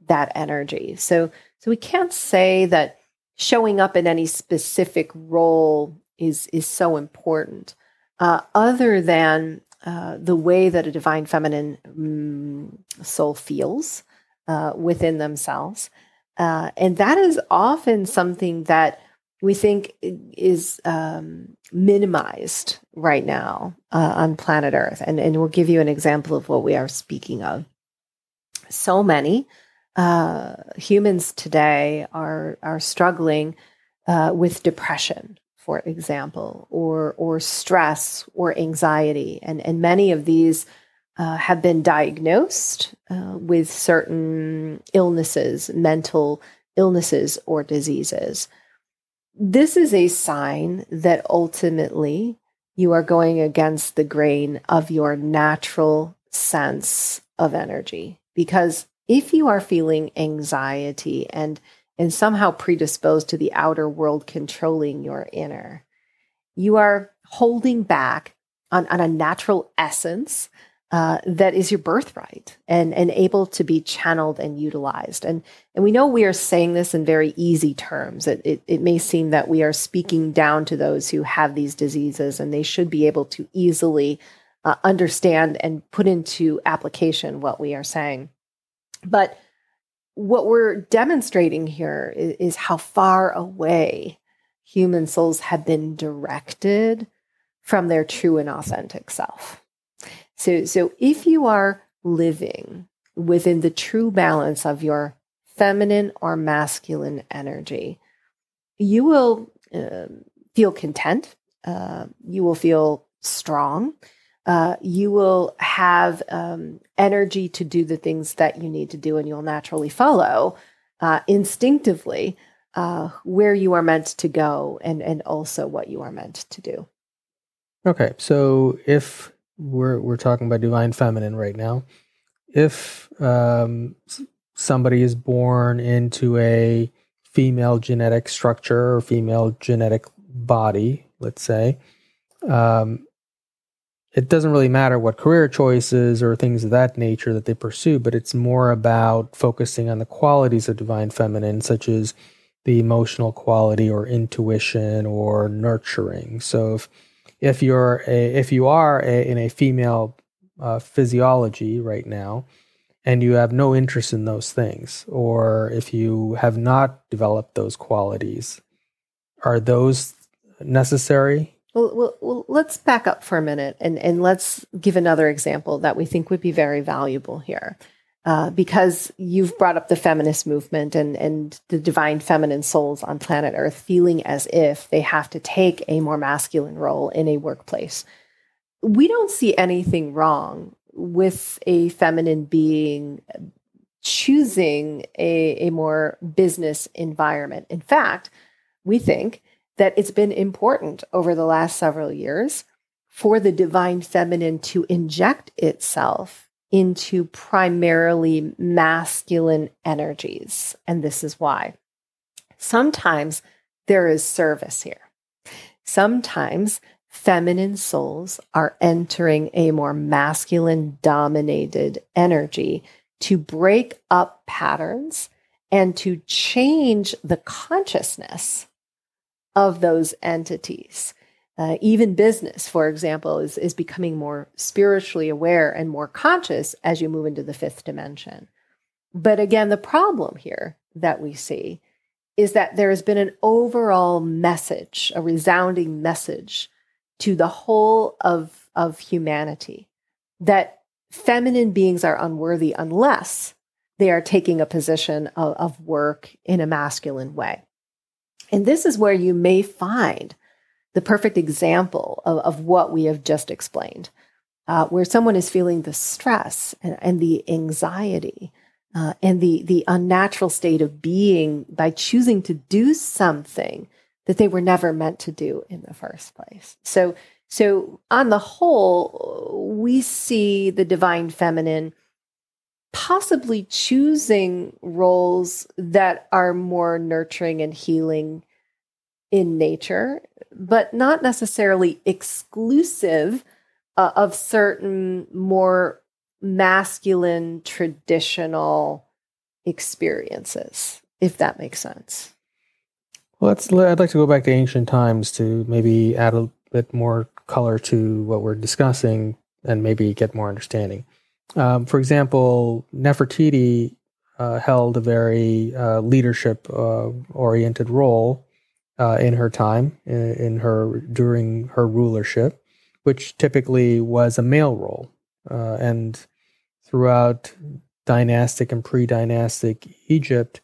that energy. So so we can't say that showing up in any specific role is is so important, uh, other than uh, the way that a divine feminine um, soul feels uh, within themselves, uh, and that is often something that we think is um, minimized right now uh, on planet Earth. And, and we'll give you an example of what we are speaking of. So many uh, humans today are, are struggling with depression, for example, or, or stress or anxiety. And, and many of these uh, have been diagnosed uh, with certain illnesses, mental illnesses or diseases this is a sign that ultimately you are going against the grain of your natural sense of energy. Because if you are feeling anxiety and and somehow predisposed to the outer world controlling your inner, you are holding back on, on a natural essence uh, that is your birthright and, and able to be channeled and utilized. And, and we know we are saying this in very easy terms. It, it, it may seem that we are speaking down to those who have these diseases and they should be able to easily uh, understand and put into application what we are saying. But what we're demonstrating here is, is how far away human souls have been directed from their true and authentic self. So, so if you are living within the true balance of your feminine or masculine energy, you will uh, feel content. Uh, you will feel strong. Uh, you will have um, energy to do the things that you need to do, and you'll naturally follow uh, instinctively uh, where you are meant to go and, and also what you are meant to do. Okay, so if we're we're talking about divine feminine right now. If um, somebody is born into a female genetic structure or female genetic body, let's say, um, it doesn't really matter what career choices or things of that nature that they pursue, but it's more about focusing on the qualities of divine feminine, such as the emotional quality or intuition or nurturing. So if if you're a, if you are a, in a female uh, physiology right now and you have no interest in those things or if you have not developed those qualities are those necessary well, well, well, let's back up for a minute and, and let's give another example that we think would be very valuable here uh, because you've brought up the feminist movement and, and the divine feminine souls on planet Earth feeling as if they have to take a more masculine role in a workplace. We don't see anything wrong with a feminine being choosing a, a more business environment. In fact, we think that it's been important over the last several years for the divine feminine to inject itself into primarily masculine energies. And this is why. Sometimes there is service here. Sometimes feminine souls are entering a more masculine dominated energy to break up patterns and to change the consciousness of those entities. Uh, even business, for example, is, is becoming more spiritually aware and more conscious as you move into the fifth dimension. But again, the problem here that we see is that there has been an overall message, a resounding message to the whole of, of humanity that feminine beings are unworthy unless they are taking a position of, of work in a masculine way. And this is where you may find the perfect example of, of what we have just explained, uh, where someone is feeling the stress and, and the anxiety uh, and the, the unnatural state of being by choosing to do something that they were never meant to do in the first place. So, so on the whole, we see the divine feminine possibly choosing roles that are more nurturing and healing in nature, but not necessarily exclusive uh, of certain more masculine traditional experiences, if that makes sense. Well, let's, I'd like to go back to ancient times to maybe add a bit more color to what we're discussing and maybe get more understanding. Um, for example, Nefertiti uh, held a very uh, leadership uh, oriented role uh, in her time, in, in, her during her rulership, which typically was a male role. Uh, and throughout dynastic and pre-dynastic Egypt,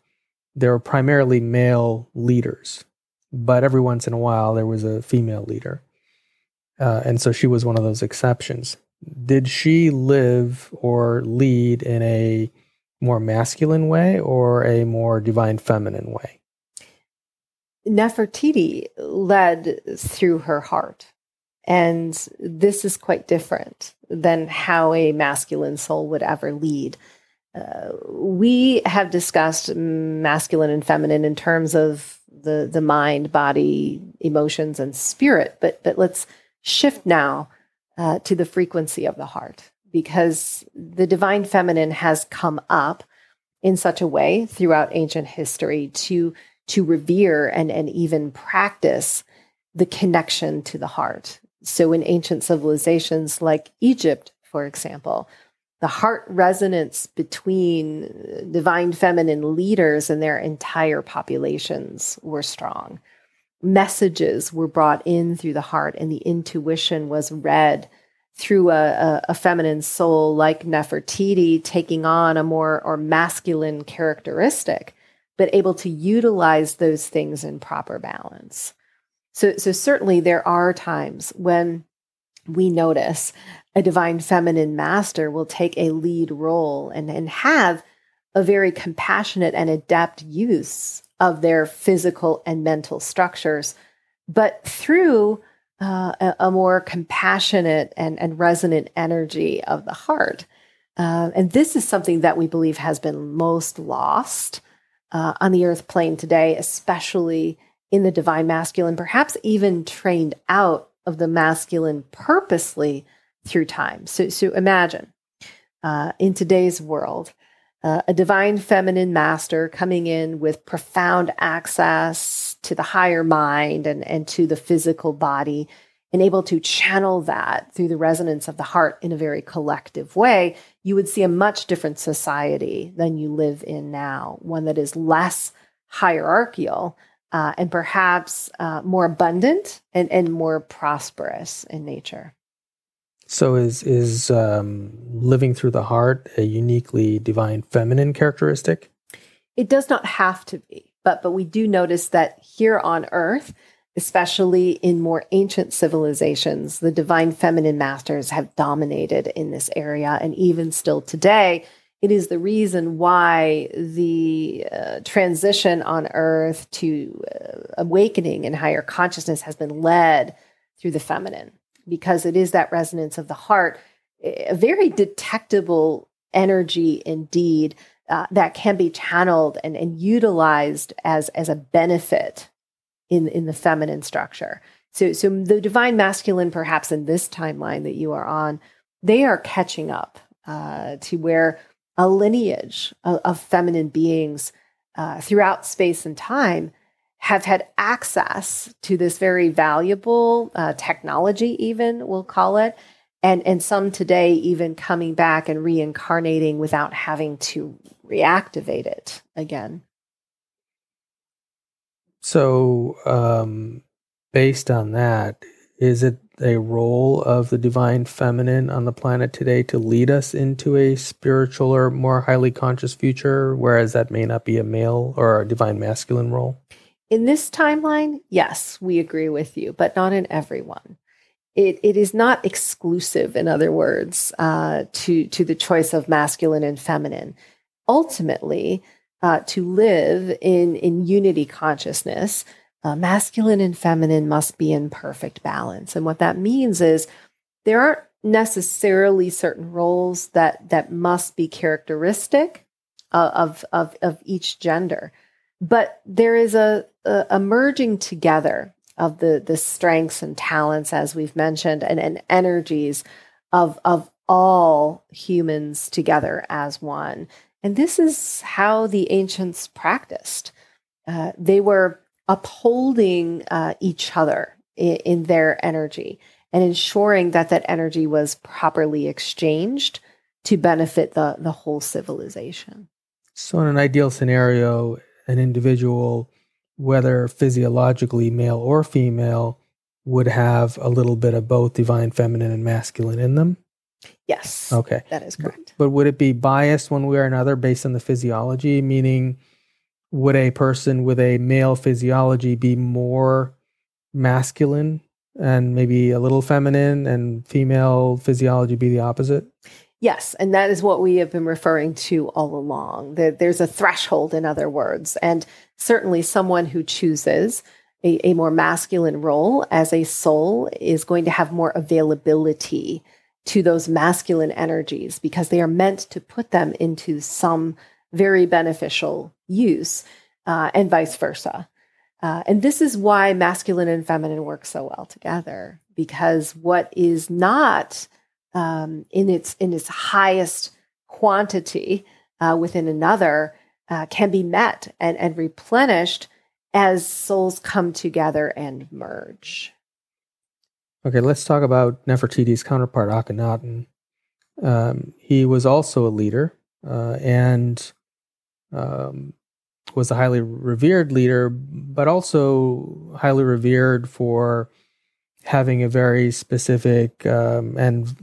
there were primarily male leaders, but every once in a while there was a female leader. Uh, and so she was one of those exceptions. Did she live or lead in a more masculine way or a more divine feminine way? Nefertiti led through her heart. And this is quite different than how a masculine soul would ever lead. Uh, we have discussed masculine and feminine in terms of the, the mind, body, emotions, and spirit, but, but let's shift now uh, to the frequency of the heart because the divine feminine has come up in such a way throughout ancient history to to revere and, and even practice the connection to the heart. So, in ancient civilizations like Egypt, for example, the heart resonance between divine feminine leaders and their entire populations were strong. Messages were brought in through the heart, and the intuition was read through a, a, a feminine soul like Nefertiti, taking on a more or masculine characteristic but able to utilize those things in proper balance. So, so certainly there are times when we notice a divine feminine master will take a lead role and, and have a very compassionate and adept use of their physical and mental structures, but through uh, a, a, more compassionate and, and resonant energy of the heart. Uh, and this is something that we believe has been most lost uh, on the earth plane today, especially in the divine masculine, perhaps even trained out of the masculine purposely through time. So, so imagine uh, in today's world, uh, a divine feminine master coming in with profound access to the higher mind and, and to the physical body and able to channel that through the resonance of the heart in a very collective way, you would see a much different society than you live in now, one that is less hierarchical uh, and perhaps uh, more abundant and, and more prosperous in nature. So, is is um, living through the heart a uniquely divine feminine characteristic? It does not have to be, but but we do notice that here on Earth, especially in more ancient civilizations, the divine feminine masters have dominated in this area. And even still today, it is the reason why the uh, transition on earth to uh, awakening and higher consciousness has been led through the feminine, because it is that resonance of the heart, a very detectable energy indeed. Uh, that can be channeled and, and utilized as, as a benefit in in the feminine structure. So so the divine masculine, perhaps in this timeline that you are on, they are catching up uh, to where a lineage of, of feminine beings uh, throughout space and time have had access to this very valuable uh, technology, even we'll call it, and and some today even coming back and reincarnating without having to reactivate it again. So, um, based on that, is it a role of the divine feminine on the planet today to lead us into a spiritual or more highly conscious future, whereas that may not be a male or a divine masculine role? In this timeline, yes, we agree with you, but not in everyone. It, it is not exclusive, in other words, uh, to, to the choice of masculine and feminine. Ultimately, uh, to live in, in unity consciousness, uh, masculine and feminine must be in perfect balance. And what that means is there aren't necessarily certain roles that that must be characteristic of of of each gender, but there is a, a, merging together of the the strengths and talents, as we've mentioned, and, and energies of of all humans together as one. And this is how the ancients practiced. Uh, they were upholding uh, each other in, in their energy and ensuring that that energy was properly exchanged to benefit the, the whole civilization. So, in an ideal scenario, an individual, whether physiologically male or female, would have a little bit of both divine feminine and masculine in them? Yes. Okay. That is correct. But, but would it be biased one way or another based on the physiology? Meaning, would a person with a male physiology be more masculine and maybe a little feminine and female physiology be the opposite? Yes, and that is what we have been referring to all along. That there's a threshold, in other words, and certainly someone who chooses a, a, more masculine role as a soul is going to have more availability to those masculine energies because they are meant to put them into some very beneficial use, uh, and vice versa. Uh, and this is why masculine and feminine work so well together, because what is not um, in its in its highest quantity uh, within another uh, can be met and, and replenished as souls come together and merge. Okay, let's talk about Nefertiti's counterpart, Akhenaten. Um, he was also a leader, uh, and um, was a highly revered leader, but also highly revered for having a very specific um, and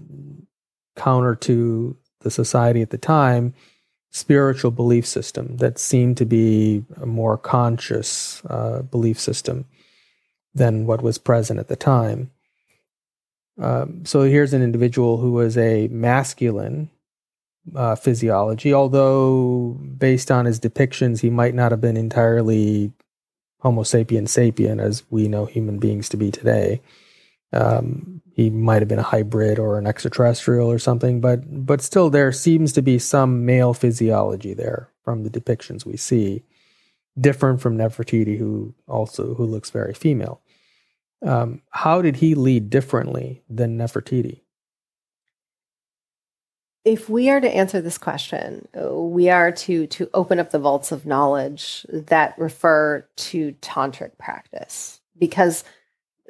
counter to the society at the time spiritual belief system that seemed to be a more conscious uh, belief system than what was present at the time. Um, so here's an individual who was a masculine uh, physiology, although based on his depictions, he might not have been entirely Homo sapien sapien as we know human beings to be today. Um, he might have been a hybrid or an extraterrestrial or something, but but still, there seems to be some male physiology there from the depictions we see, different from Nefertiti, who also who looks very female. Um, how did he lead differently than Nefertiti? if we are to answer this question, we are to to open up the vaults of knowledge that refer to tantric practice because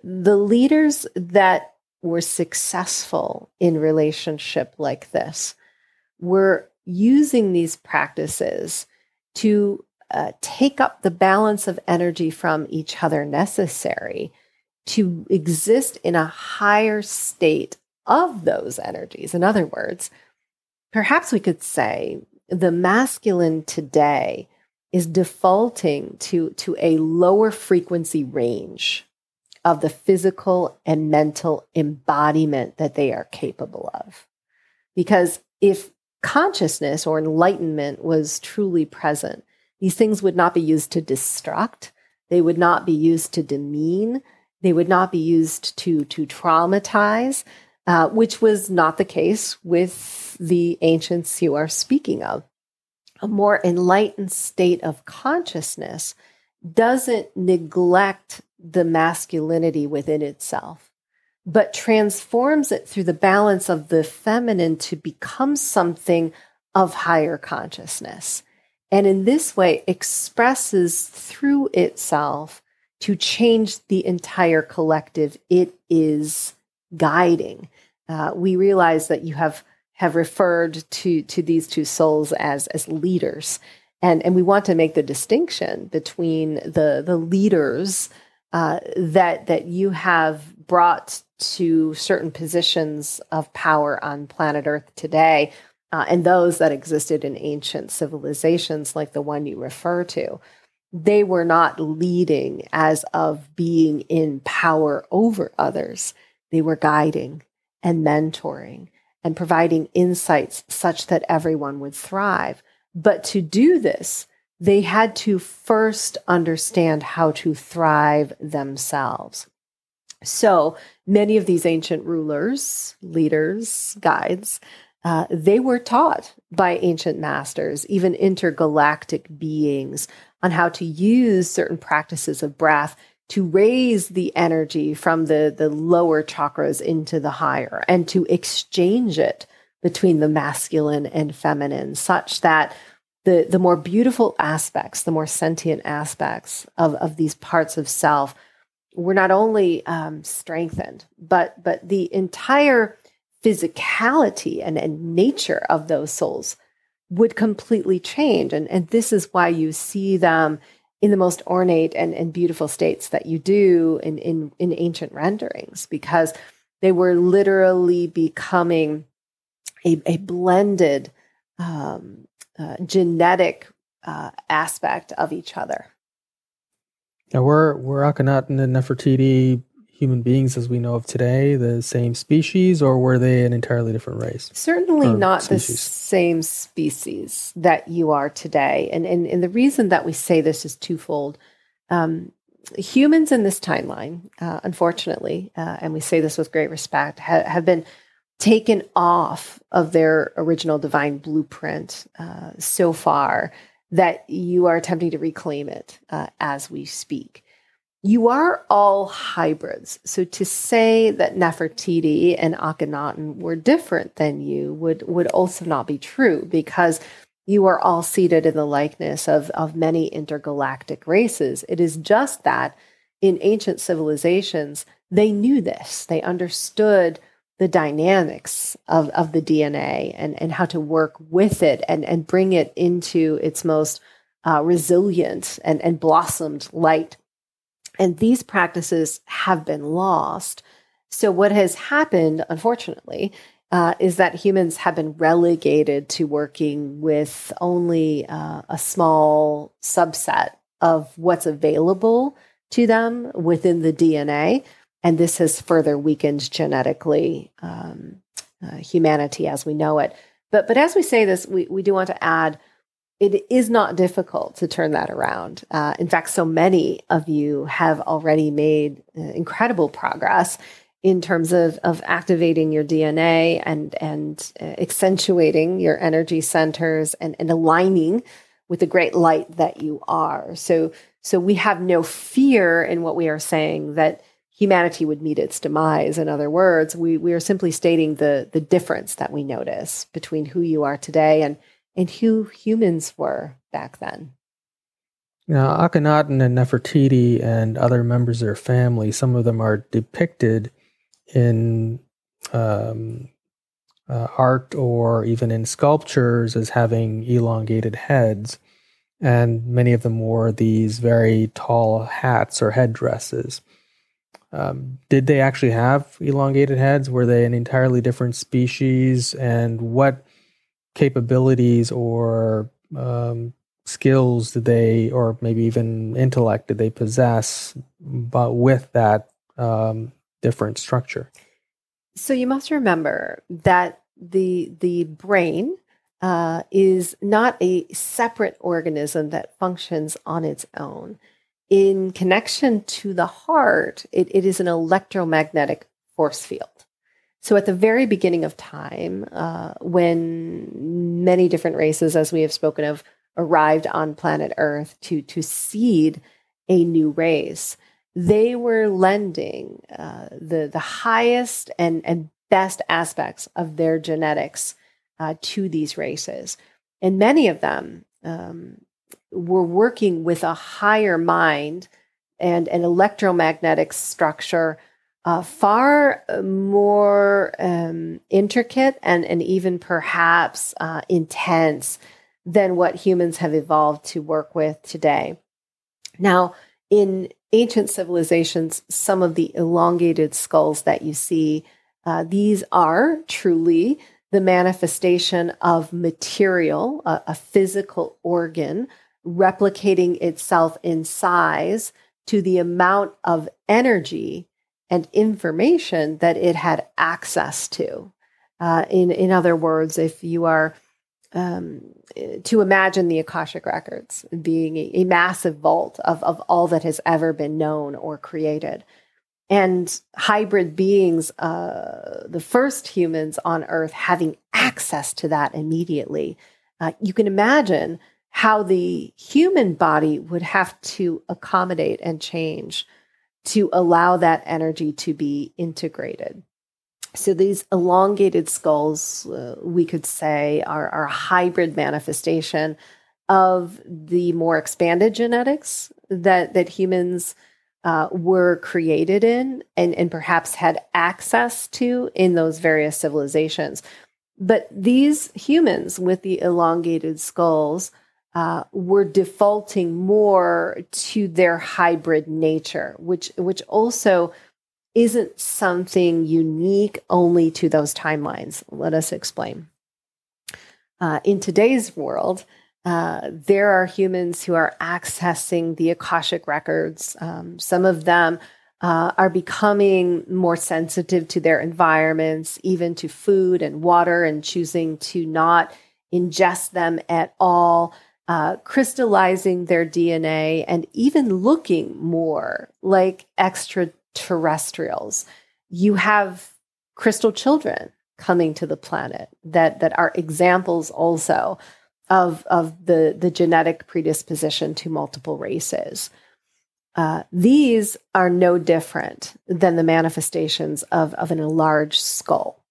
the leaders that were successful in relationship like this were using these practices to uh, take up the balance of energy from each other necessary to exist in a higher state of those energies. In other words, perhaps we could say the masculine today is defaulting to, to a lower frequency range of the physical and mental embodiment that they are capable of. Because if consciousness or enlightenment was truly present, these things would not be used to destruct, they would not be used to demean, they would not be used to, to traumatize, uh, which was not the case with the ancients you are speaking of. A more enlightened state of consciousness doesn't neglect the masculinity within itself, but transforms it through the balance of the feminine to become something of higher consciousness. And in this way, expresses through itself to change the entire collective. It is guiding. Uh, we realize that you have have referred to to these two souls as as leaders, and and we want to make the distinction between the the leaders uh, that that you have brought to certain positions of power on planet Earth today, uh, and those that existed in ancient civilizations like the one you refer to, they were not leading as of being in power over others. They were guiding and mentoring and providing insights such that everyone would thrive. But to do this, they had to first understand how to thrive themselves. So many of these ancient rulers, leaders, guides, uh, they were taught by ancient masters, even intergalactic beings, on how to use certain practices of breath to raise the energy from the, the lower chakras into the higher and to exchange it between the masculine and feminine, such that the, the more beautiful aspects, the more sentient aspects of, of these parts of self were not only um, strengthened, but but the entire physicality and, and nature of those souls would completely change. And, and this is why you see them in the most ornate and, and beautiful states that you do in, in, in ancient renderings, because they were literally becoming a, a blended um, uh, genetic uh, aspect of each other. Now, were were Akhenaten and Nefertiti human beings as we know of today the same species, or were they an entirely different race? Certainly not species? the same species that you are today. And, and, and the reason that we say this is twofold. Um, humans in this timeline, uh, unfortunately, uh, and we say this with great respect, ha- have been taken off of their original divine blueprint uh, so far that you are attempting to reclaim it uh, as we speak. You are all hybrids. So to say that Nefertiti and Akhenaten were different than you would, would also not be true because you are all seated in the likeness of, of many intergalactic races. It is just that in ancient civilizations, they knew this. They understood the dynamics of, of the DNA and, and how to work with it and, and bring it into its most uh, resilient and, and blossomed light. And these practices have been lost. So, what has happened, unfortunately, uh, is that humans have been relegated to working with only uh, a small subset of what's available to them within the DNA and this has further weakened genetically um, uh, humanity as we know it. But but as we say this, we, we do want to add it is not difficult to turn that around. Uh, in fact, so many of you have already made uh, incredible progress in terms of, of activating your DNA and and uh, accentuating your energy centers and, and aligning with the great light that you are. So so we have no fear in what we are saying that humanity would meet its demise. In other words, we, we are simply stating the, the difference that we notice between who you are today and, and who humans were back then. Now, Akhenaten and Nefertiti and other members of their family, some of them are depicted in um, uh, art or even in sculptures as having elongated heads. And many of them wore these very tall hats or headdresses. Um, did they actually have elongated heads? Were they an entirely different species? And what capabilities or um, skills did they, or maybe even intellect, did they possess, but with that um, different structure? So you must remember that the the brain uh, is not a separate organism that functions on its own in connection to the heart, it, it is an electromagnetic force field. So, at the very beginning of time, uh, when many different races, as we have spoken of, arrived on planet Earth to, to seed a new race, they were lending uh, the, the highest and, and best aspects of their genetics uh, to these races. And many of them um, we're working with a higher mind and an electromagnetic structure uh, far more um, intricate and, and even perhaps uh, intense than what humans have evolved to work with today. Now, in ancient civilizations, some of the elongated skulls that you see, uh, these are truly the manifestation of material, a, a physical organ replicating itself in size to the amount of energy and information that it had access to. Uh, in, in other words, if you are um, to imagine the Akashic Records being a, a massive vault of, of all that has ever been known or created. And hybrid beings, uh, the first humans on Earth, having access to that immediately. Uh, you can imagine how the human body would have to accommodate and change to allow that energy to be integrated. So these elongated skulls, uh, we could say, are, are a hybrid manifestation of the more expanded genetics that that humans uh, were created in and, and perhaps had access to in those various civilizations. But these humans with the elongated skulls uh, were defaulting more to their hybrid nature, which which also isn't something unique only to those timelines. Let us explain. Uh, in today's world, uh, there are humans who are accessing the Akashic records. Um, some of them uh, are becoming more sensitive to their environments, even to food and water, and choosing to not ingest them at all, uh, crystallizing their DNA, and even looking more like extraterrestrials. You have crystal children coming to the planet that that are examples also of of the the genetic predisposition to multiple races. Uh, these are no different than the manifestations of, of an enlarged skull.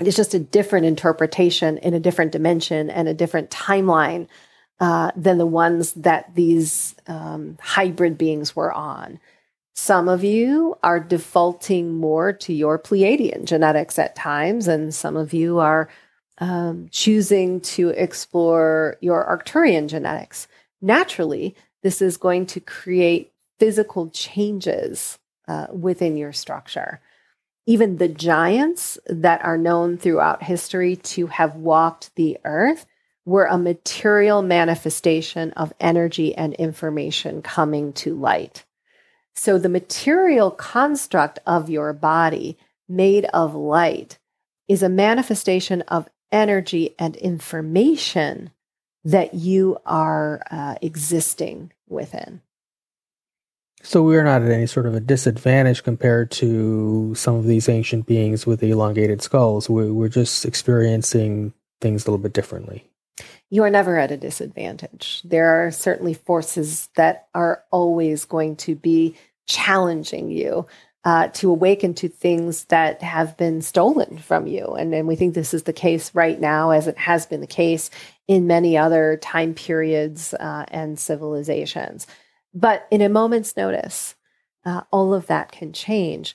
It's just a different interpretation in a different dimension and a different timeline uh, than the ones that these um, hybrid beings were on. Some of you are defaulting more to your Pleiadian genetics at times, and some of you are um, choosing to explore your Arcturian genetics. Naturally, this is going to create physical changes uh, within your structure. Even the giants that are known throughout history to have walked the earth were a material manifestation of energy and information coming to light. So the material construct of your body made of light is a manifestation of energy and information that you are uh, existing within. So we're not at any sort of a disadvantage compared to some of these ancient beings with elongated skulls. We're just experiencing things a little bit differently you are never at a disadvantage. There are certainly forces that are always going to be challenging you uh, to awaken to things that have been stolen from you. And, and we think this is the case right now, as it has been the case in many other time periods uh, and civilizations. But in a moment's notice, uh, all of that can change.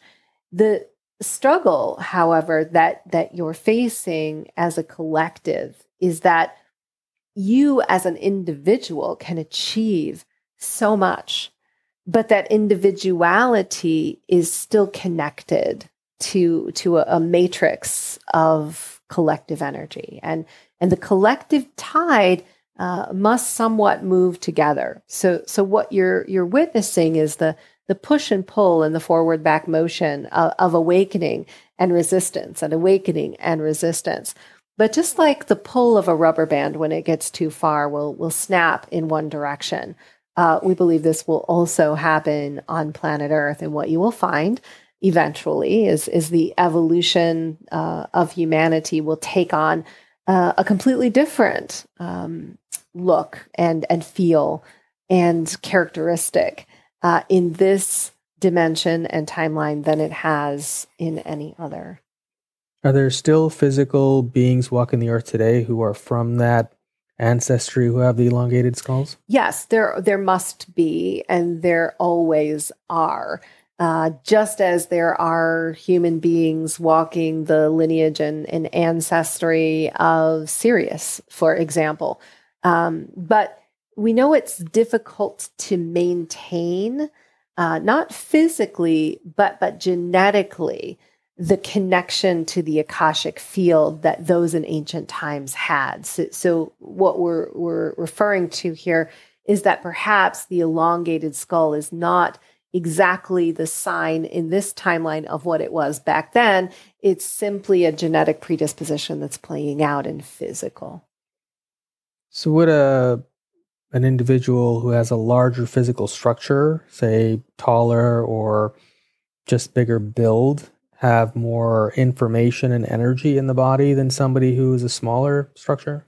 The struggle, however, that that you're facing as a collective is that you as an individual can achieve so much, but that individuality is still connected to to a, a matrix of collective energy, and and the collective tide uh, must somewhat move together. So so what you're you're witnessing is the the push and pull and the forward back motion of, of awakening and resistance and awakening and resistance. But just like the pull of a rubber band when it gets too far will will snap in one direction, uh, we believe this will also happen on planet Earth. And what you will find eventually is is the evolution uh, of humanity will take on uh, a completely different um, look and and feel and characteristic uh, in this dimension and timeline than it has in any other. Are there still physical beings walking the earth today who are from that ancestry who have the elongated skulls? Yes, there there must be, and there always are. Uh, just as there are human beings walking the lineage and, and ancestry of Sirius, for example. Um, but we know it's difficult to maintain uh, not physically, but but genetically, the connection to the akashic field that those in ancient times had. So, so what we're we're referring to here is that perhaps the elongated skull is not exactly the sign in this timeline of what it was back then. It's simply a genetic predisposition that's playing out in physical. So, would a an individual who has a larger physical structure, say taller or just bigger build, have more information and energy in the body than somebody who is a smaller structure?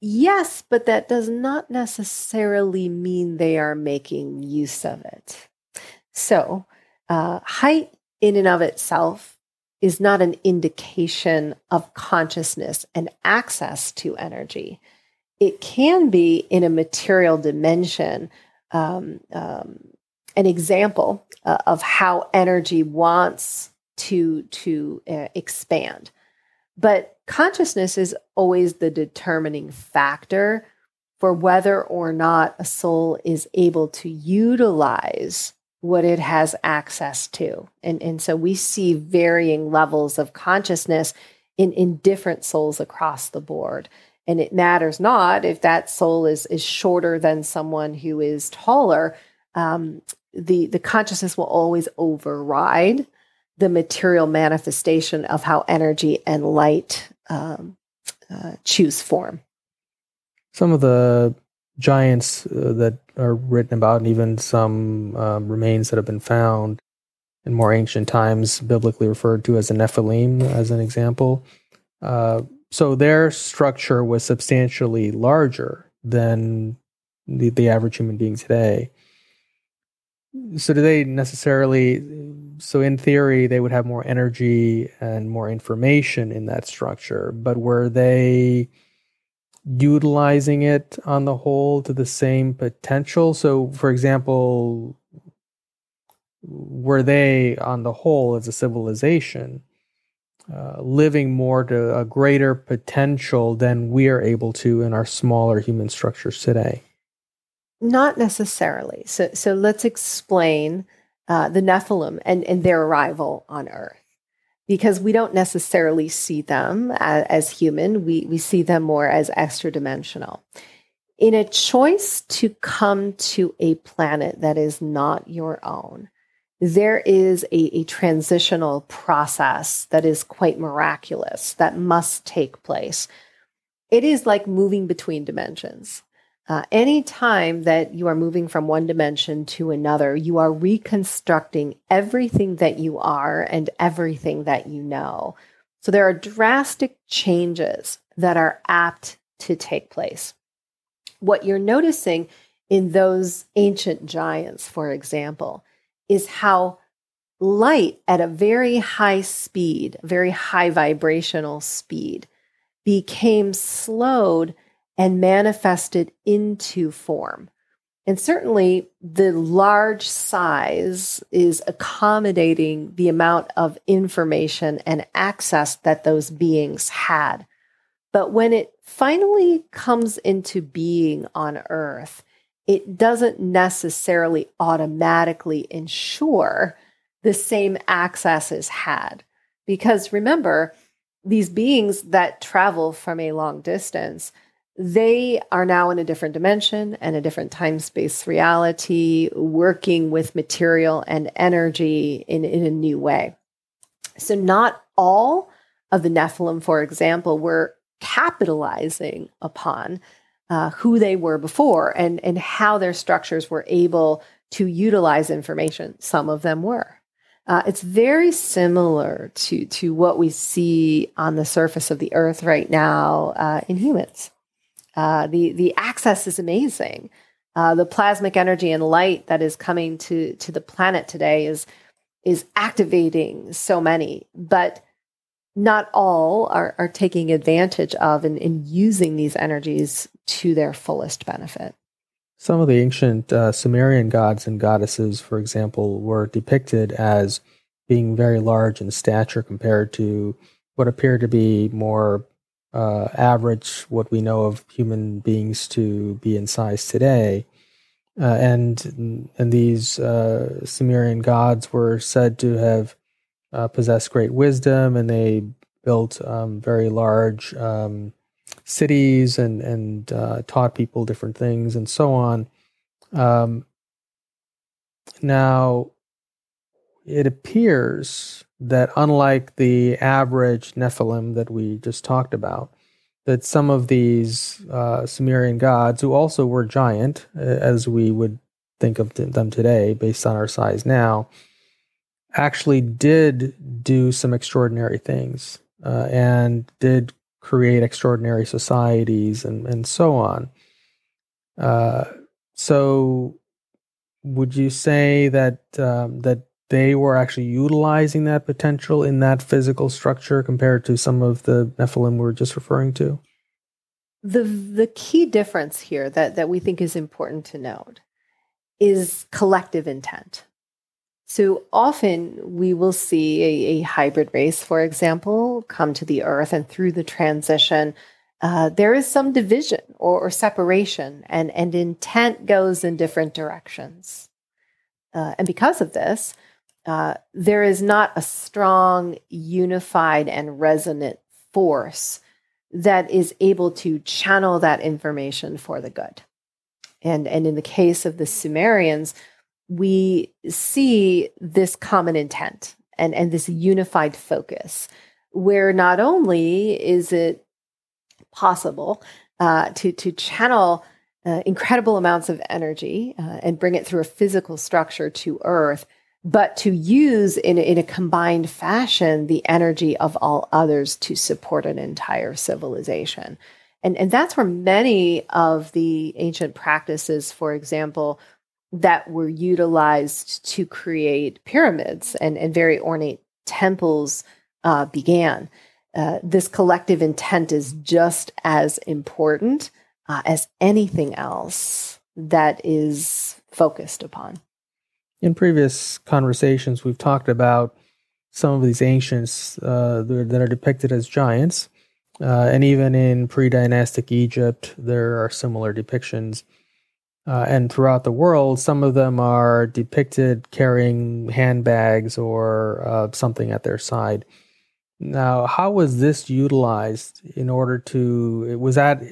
Yes, but that does not necessarily mean they are making use of it. So, uh, height in and of itself is not an indication of consciousness and access to energy. It can be in a material dimension um, um, an example uh, of how energy wants to to uh, expand. But consciousness is always the determining factor for whether or not a soul is able to utilize what it has access to. And, and so we see varying levels of consciousness in, in different souls across the board. And it matters not if that soul is, is shorter than someone who is taller. Um, the, the consciousness will always override the material manifestation of how energy and light um, uh, choose form. Some of the giants uh, that are written about, and even some um, remains that have been found in more ancient times, biblically referred to as the Nephilim, as an example. Uh, so their structure was substantially larger than the, the average human being today. So do they necessarily so in theory they would have more energy and more information in that structure, but were they utilizing it on the whole to the same potential? So for example, were they on the whole as a civilization uh, living more to a greater potential than we are able to in our smaller human structures today? Not necessarily. So, so let's explain uh, the Nephilim and, and their arrival on Earth, because we don't necessarily see them as, as human. We we see them more as extra dimensional. In a choice to come to a planet that is not your own, there is a, a, transitional process that is quite miraculous that must take place. It is like moving between dimensions. Uh, any time that you are moving from one dimension to another, you are reconstructing everything that you are and everything that you know. So there are drastic changes that are apt to take place. What you're noticing in those ancient giants, for example, is how light at a very high speed, very high vibrational speed, became slowed and manifested into form. And certainly the large size is accommodating the amount of information and access that those beings had. But when it finally comes into being on Earth, it doesn't necessarily automatically ensure the same access is had. Because remember, these beings that travel from a long distance, they are now in a different dimension and a different time space reality, working with material and energy in, in a new way. So, not all of the Nephilim, for example, were capitalizing upon uh, who they were before and, and how their structures were able to utilize information. Some of them were. Uh, it's very similar to, to what we see on the surface of the earth right now uh, in humans. Uh, the the access is amazing. Uh, the plasmic energy and light that is coming to to the planet today is is activating so many, but not all are, are taking advantage of and, using these energies to their fullest benefit. Some of the ancient uh, Sumerian gods and goddesses, for example, were depicted as being very large in stature compared to what appeared to be more uh, average what we know of human beings to be in size today. uh, and and these uh, Sumerian gods were said to have uh, possessed great wisdom, and they built um, very large um, cities and and uh, taught people different things and so on. Um, now, it appears that unlike the average Nephilim that we just talked about, that some of these uh, Sumerian gods, who also were giant, uh, as we would think of them today based on our size now, actually did do some extraordinary things uh, and did create extraordinary societies and, and so on. Uh, so, would you say that um, that they were actually utilizing that potential in that physical structure compared to some of the Nephilim we were just referring to? The the key difference here that, that we think is important to note is collective intent. So often we will see a, a hybrid race, for example, come to the earth, and through the transition, uh, there is some division or, or, separation, and, and intent goes in different directions. Uh, and because of this, uh, there is not a strong, unified, and resonant force that is able to channel that information for the good. And, and in the case of the Sumerians, we see this common intent and, and this unified focus, where not only is it possible uh, to, to channel uh, incredible amounts of energy uh, and bring it through a physical structure to Earth, but to use in, in a combined fashion the energy of all others to support an entire civilization. And, and that's where many of the ancient practices, for example, that were utilized to create pyramids and, and very ornate temples uh, began. Uh, this collective intent is just as important uh, as anything else that is focused upon in previous conversations, we've talked about some of these ancients uh, that are depicted as giants. Uh, and even in pre dynastic Egypt, there are similar depictions. Uh, and throughout the world, some of them are depicted carrying handbags or uh, something at their side. Now, how was this utilized in order to? Was that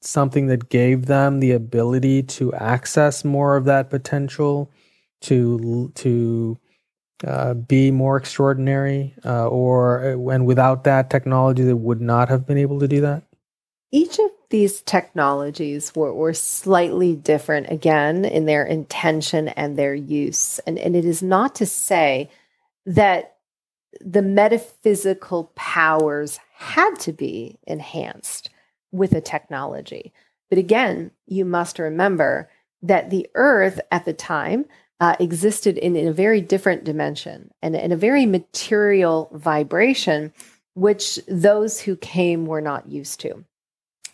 something that gave them the ability to access more of that potential? To to uh, be more extraordinary, uh, or uh, and without that technology, they would not have been able to do that. Each of these technologies were, were slightly different again in their intention and their use, and and it is not to say that the metaphysical powers had to be enhanced with a technology. But again, you must remember that the earth at the time uh, existed in, in, a very different dimension and in a very material vibration, which those who came were not used to.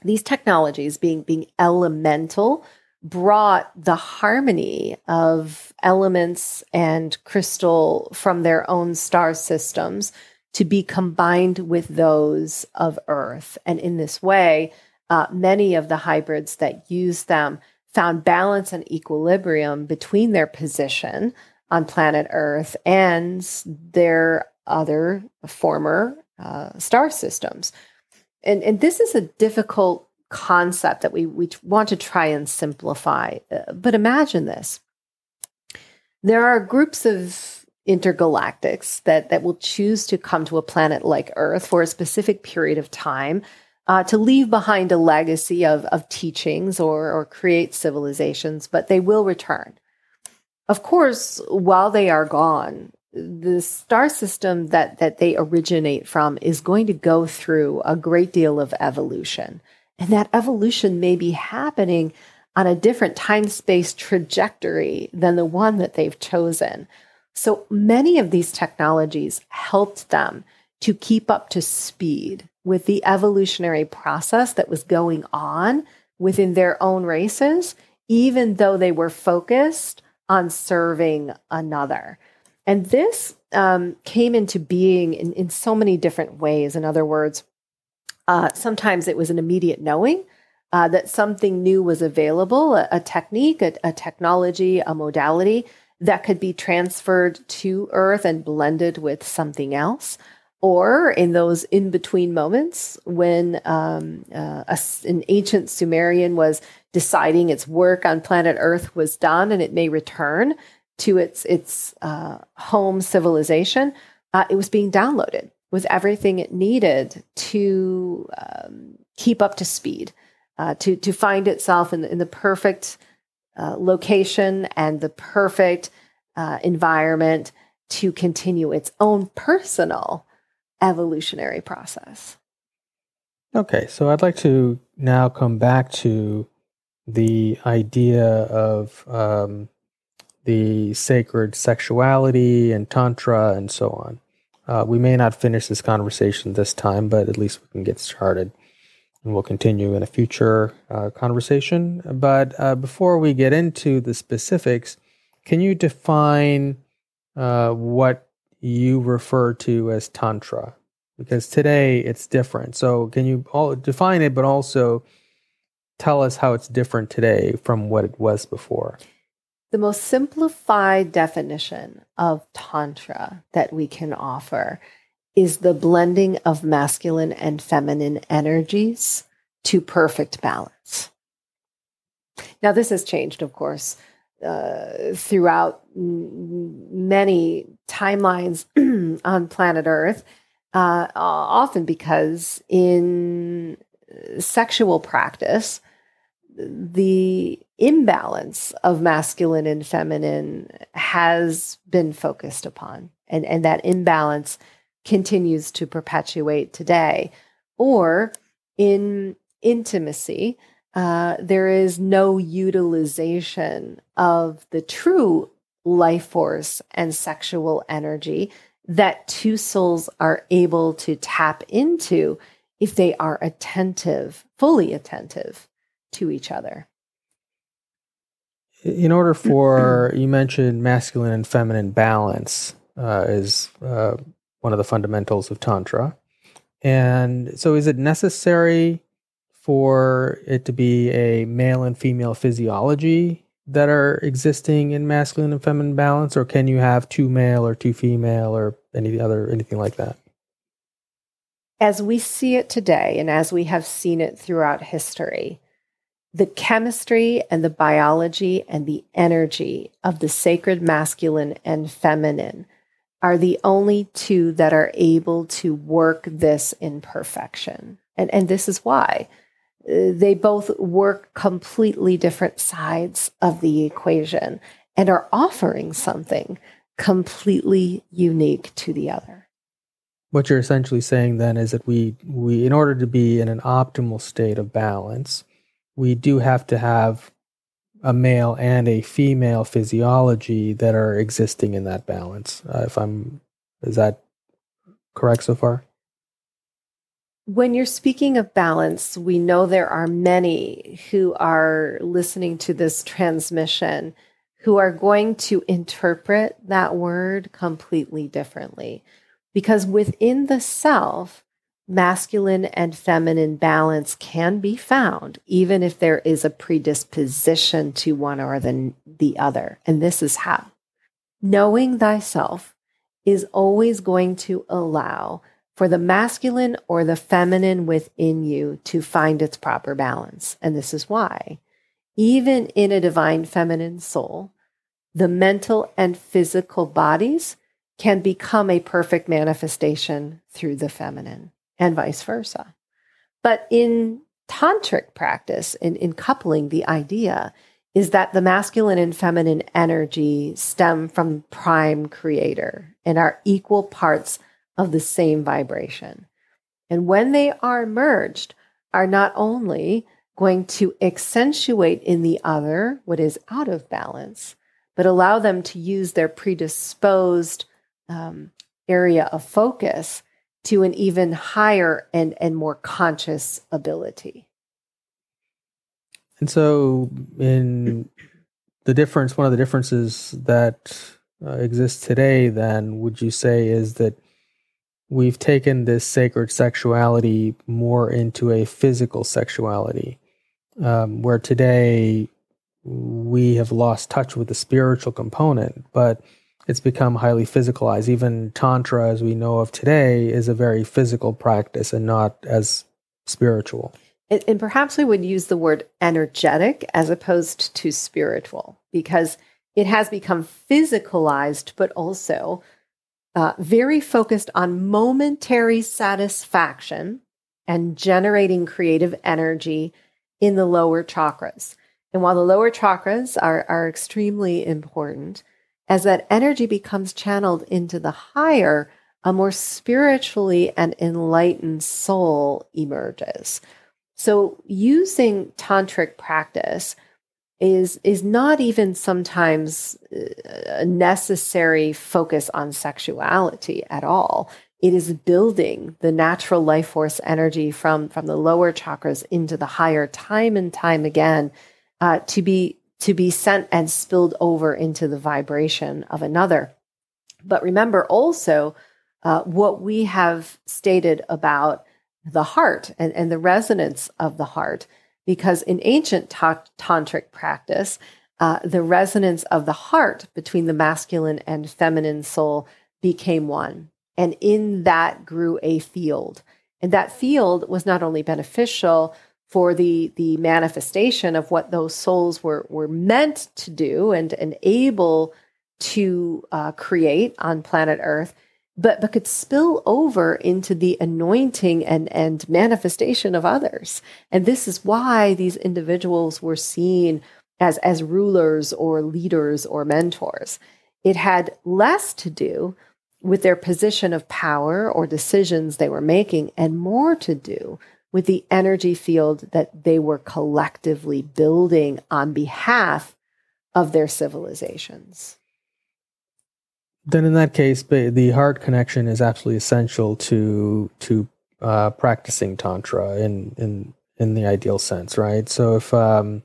These technologies, being, being elemental, brought the harmony of elements and crystal from their own star systems to be combined with those of Earth. And in this way, uh, many of the hybrids that use them found balance and equilibrium between their position on planet Earth and their other former uh, star systems. And, and this is a difficult concept that we, we want to try and simplify. Uh, but imagine this there are groups of intergalactics that, that will choose to come to a planet like Earth for a specific period of time uh, to leave behind a legacy of, of teachings or, or create civilizations, but they will return. Of course, while they are gone, the star system that, that they originate from is going to go through a great deal of evolution. And that evolution may be happening on a different time space trajectory than the one that they've chosen. So many of these technologies helped them to keep up to speed with the evolutionary process that was going on within their own races, even though they were focused on serving another. And this um, came into being in, in so many different ways. In other words, uh, sometimes it was an immediate knowing uh, that something new was available, a, a technique, a, a technology, a modality that could be transferred to Earth and blended with something else. Or in those in between moments when um, uh, a, an ancient Sumerian was deciding its work on planet Earth was done and it may return to its its uh, home civilization, uh, it was being downloaded with everything it needed to um, keep up to speed, uh, to to find itself in the, in the perfect uh, location and the perfect uh, environment to continue its own personal evolutionary process. Okay, so I'd like to now come back to the idea of um, the sacred sexuality and tantra and so on. Uh, we may not finish this conversation this time, but at least we can get started. And we'll continue in a future uh, conversation. But uh, before we get into the specifics, can you define uh, what you refer to as Tantra? Because today it's different. So, can you all define it, but also tell us how it's different today from what it was before? The most simplified definition of Tantra that we can offer is the blending of masculine and feminine energies to perfect balance. Now, this has changed, of course, uh, throughout many timelines on planet Earth, uh, often because in sexual practice, the imbalance of masculine and feminine has been focused upon, and, and that imbalance continues to perpetuate today. Or in intimacy, uh, there is no utilization of the true life force and sexual energy that two souls are able to tap into if they are attentive, fully attentive to each other. In order for, you mentioned masculine and feminine balance uh, is uh, one of the fundamentals of Tantra. And so, is it necessary for it to be a male and female physiology that are existing in masculine and feminine balance, or can you have two male or two female or any other anything like that? As we see it today, and as we have seen it throughout history, the chemistry and the biology and the energy of the sacred masculine and feminine are the only two that are able to work this in perfection. And, and this is why they both work completely different sides of the equation and are offering something completely unique to the other. What you're essentially saying then is that we we in order to be in an optimal state of balance, we do have to have a male and a female physiology that are existing in that balance. Uh, if I'm is that correct so far? When you're speaking of balance, we know there are many who are listening to this transmission who are going to interpret that word completely differently. Because within the self, masculine and feminine balance can be found, even if there is a predisposition to one or the, the other. And this is how knowing thyself is always going to allow for the masculine or the feminine within you to find its proper balance. And this is why, even in a divine feminine soul, the mental and physical bodies can become a perfect manifestation through the feminine and vice versa. But in tantric practice, in, in coupling, the idea is that the masculine and feminine energy stem from prime creator and are equal parts of the same vibration. And when they are merged, are not only going to accentuate in the other what is out of balance, but allow them to use their predisposed um, area of focus to an even higher and, and more conscious ability. And so, in the difference, one of the differences that uh, exists today, then, would you say, is that we've taken this sacred sexuality more into a physical sexuality. um, where today we have lost touch with the spiritual component, but it's become highly physicalized. Even Tantra, as we know of today, is a very physical practice and not as spiritual. And, and perhaps we would use the word energetic as opposed to spiritual because it has become physicalized, but also uh, very focused on momentary satisfaction and generating creative energy in the lower chakras. And while the lower chakras are, are extremely important, as that energy becomes channeled into the higher, a more spiritually and enlightened soul emerges. So using tantric practice is is not even sometimes a necessary focus on sexuality at all. It is building the natural life force energy from from the lower chakras into the higher time and time again uh, to be to be sent and spilled over into the vibration of another. But remember also uh, what we have stated about the heart and, and the resonance of the heart because in ancient ta- tantric practice uh, the resonance of the heart between the masculine and feminine soul became one and in that grew a field. And that field was not only beneficial for the, the manifestation of what those souls were, were meant to do and, and able to uh, create on planet Earth, but, but could spill over into the anointing and, and manifestation of others. And this is why these individuals were seen as, as rulers or leaders or mentors. It had less to do with their position of power or decisions they were making, and more to do with the energy field that they were collectively building on behalf of their civilizations. Then, in that case, the heart connection is absolutely essential to to uh, practicing tantra in in in the ideal sense, right? So if um,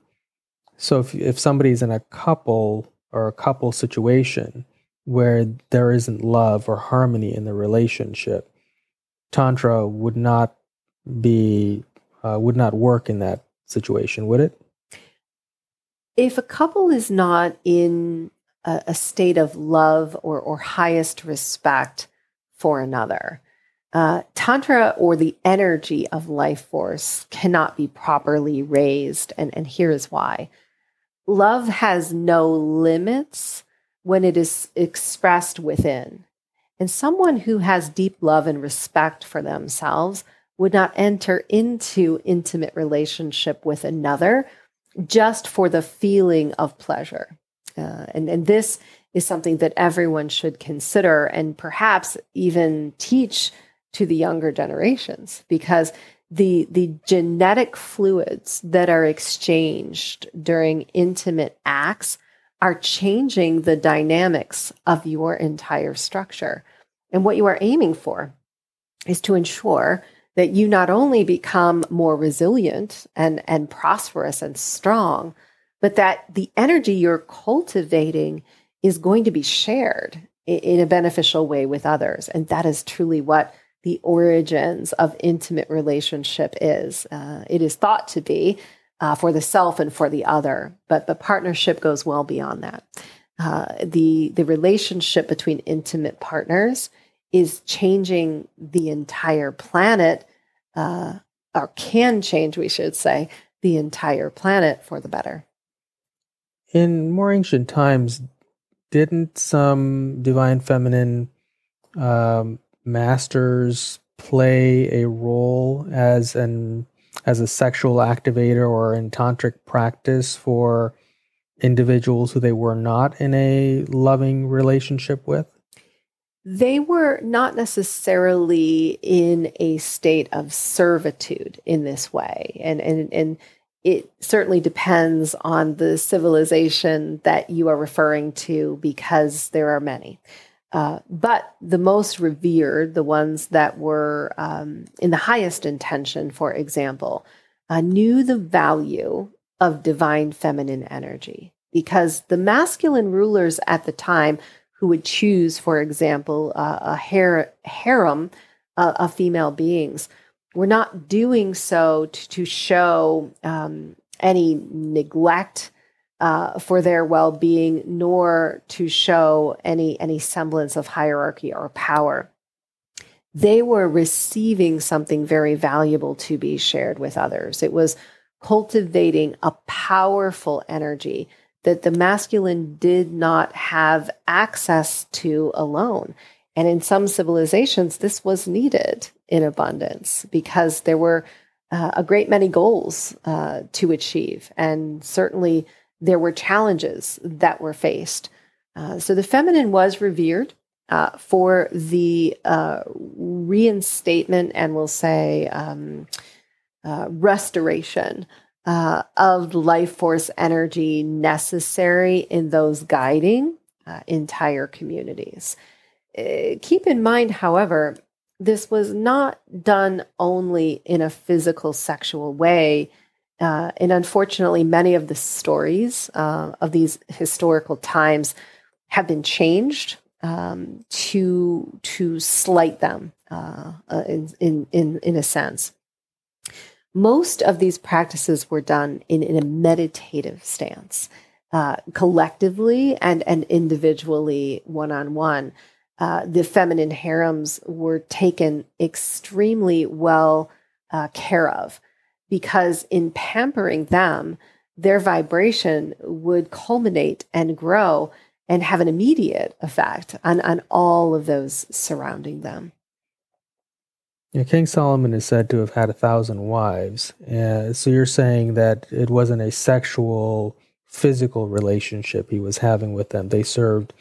so if if somebody's in a couple or a couple situation, where there isn't love or harmony in the relationship, tantra would not be uh, would not work in that situation, would it? If a couple is not in a, a state of love or, or highest respect for another, uh, tantra or the energy of life force cannot be properly raised, and and here is why: love has no limits when it is expressed within. And someone who has deep love and respect for themselves would not enter into intimate relationship with another just for the feeling of pleasure. Uh, and, and this is something that everyone should consider and perhaps even teach to the younger generations because the the genetic fluids that are exchanged during intimate acts are changing the dynamics of your entire structure. And what you are aiming for is to ensure that you not only become more resilient and, and prosperous and strong, but that the energy you're cultivating is going to be shared in, a beneficial way with others. And that is truly what the origins of intimate relationship is. Uh, it is thought to be uh, for the self and for the other. But the partnership goes well beyond that. Uh, the the relationship between intimate partners is changing the entire planet, uh, or can change, we should say, the entire planet for the better. In more ancient times, didn't some divine feminine um, masters play a role as an as a sexual activator or in tantric practice for individuals who they were not in a loving relationship with? They were not necessarily in a state of servitude in this way. And, and, and it certainly depends on the civilization that you are referring to because there are many. Uh, but the most revered, the ones that were um, in the highest intention, for example, uh, knew the value of divine feminine energy because the masculine rulers at the time who would choose, for example, uh, a har- harem uh, of female beings were not doing so to, to show um, any neglect uh, for their well-being, nor to show any any semblance of hierarchy or power. They were receiving something very valuable to be shared with others. It was cultivating a powerful energy that the masculine did not have access to alone. And in some civilizations, this was needed in abundance because there were uh, a great many goals uh, to achieve. And certainly there were challenges that were faced. Uh, so the feminine was revered uh, for the uh, reinstatement and we'll say um, uh, restoration of life force energy necessary in those guiding entire communities. Uh, keep in mind, however, this was not done only in a physical, sexual way. Uh, and unfortunately, many of the stories uh, of these historical times have been changed um, to to slight them uh, in, in in in a sense most of these practices were done in, in a meditative stance, uh, collectively and, and individually, one on one. The feminine harems were taken extremely well uh, care of because, in pampering them, their vibration would culminate and grow and have an immediate effect on, on all of those surrounding them. Yeah, King Solomon is said to have had a thousand wives. Uh, so you're saying that it wasn't a sexual, physical relationship he was having with them. They served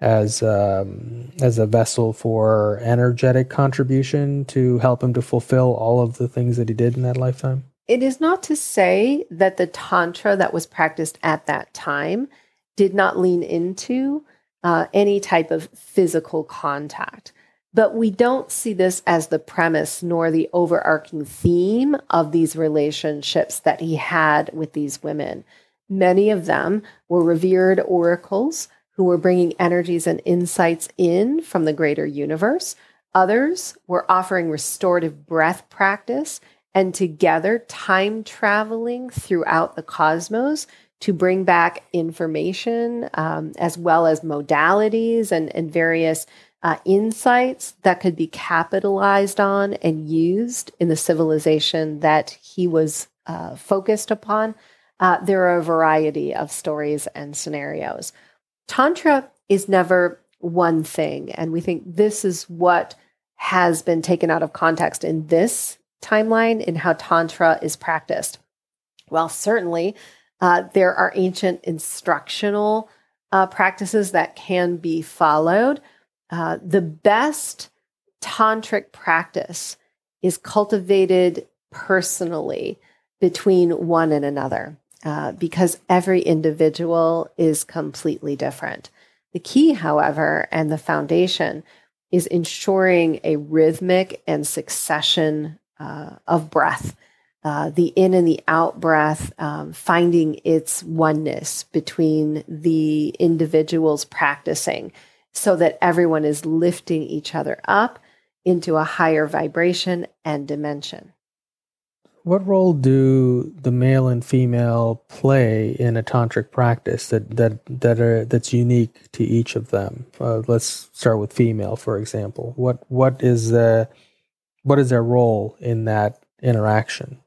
as um, as a vessel for energetic contribution to help him to fulfill all of the things that he did in that lifetime. It is not to say that the tantra that was practiced at that time did not lean into uh, any type of physical contact. But we don't see this as the premise nor the overarching theme of these relationships that he had with these women. Many of them were revered oracles who were bringing energies and insights in from the greater universe. Others were offering restorative breath practice and together time traveling throughout the cosmos to bring back information um, as well as modalities and, and various uh, insights that could be capitalized on and used in the civilization that he was uh, focused upon. Uh, there are a variety of stories and scenarios. Tantra is never one thing, and we think this is what has been taken out of context in this timeline in how Tantra is practiced. Well, certainly uh, there are ancient instructional uh, practices that can be followed, uh, the best tantric practice is cultivated personally between one and another uh, because every individual is completely different. The key, however, and the foundation is ensuring a rhythmic and succession uh, of breath. Uh, the in and the out breath, um, finding its oneness between the individuals practicing so that everyone is lifting each other up into a higher vibration and dimension. What role do the male and female play in a tantric practice that that that are that's unique to each of them? Uh, let's start with female, for example. What what is the what is their role in that interaction?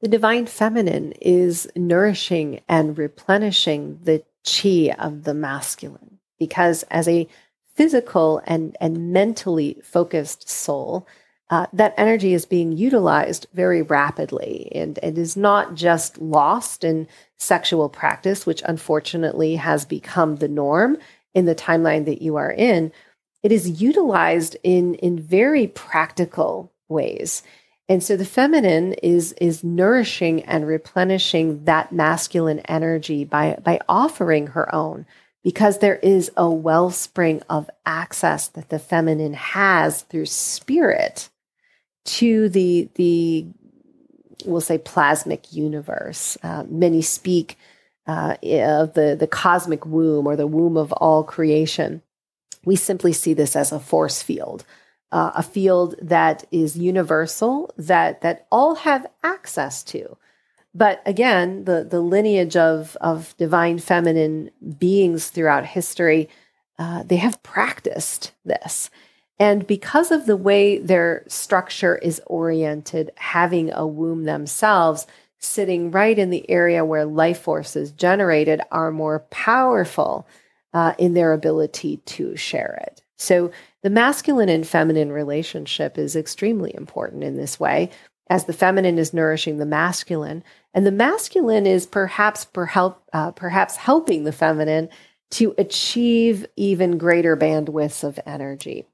The divine feminine is nourishing and replenishing the chi of the masculine because as a physical and, and mentally focused soul, uh, that energy is being utilized very rapidly and it is not just lost in sexual practice, which unfortunately has become the norm in the timeline that you are in. It is utilized in, in very practical ways. And so the feminine is, is nourishing and replenishing that masculine energy by, by offering her own because there is a wellspring of access that the feminine has through spirit to the the we'll say plasmic universe. Uh, many speak uh, of the the cosmic womb or the womb of all creation. We simply see this as a force field, uh, a field that is universal that that all have access to. But again, the, the lineage of, of divine feminine beings throughout history, uh, they have practiced this. And because of the way their structure is oriented, having a womb themselves, sitting right in the area where life force is generated, are more powerful uh, in their ability to share it. So the masculine and feminine relationship is extremely important in this way, as the feminine is nourishing the masculine, and the masculine is perhaps uh, perhaps helping the feminine to achieve even greater bandwidths of energy.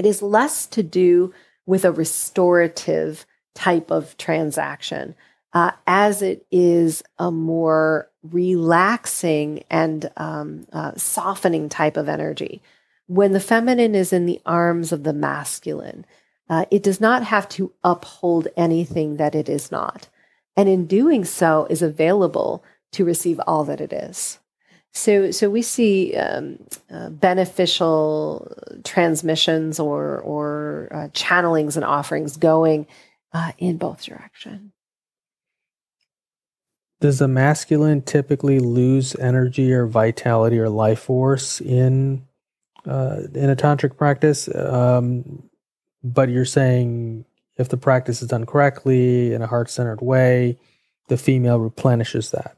It is less to do with a restorative type of transaction, uh, as it is a more relaxing and um, uh, softening type of energy. When the feminine is in the arms of the masculine, uh, it does not have to uphold anything that it is not. And in doing so, is available to receive all that it is. So, so we see um, uh, beneficial transmissions or or uh, channelings and offerings going uh, in both directions. Does the masculine typically lose energy or vitality or life force in uh, in a tantric practice? Um, but you're saying if the practice is done correctly in a heart centered way, the female replenishes that.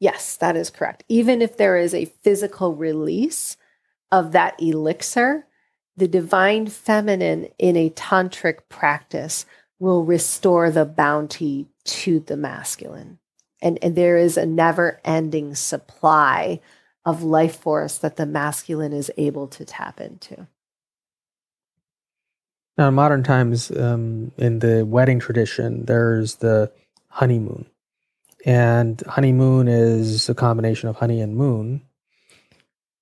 Yes, that is correct. Even if there is a physical release of that elixir, the divine feminine in a tantric practice will restore the bounty to the masculine. And, and there is a never ending supply of life force that the masculine is able to tap into. Now, in modern times, um, in the wedding tradition, there's the honeymoon. And honeymoon is a combination of honey and moon.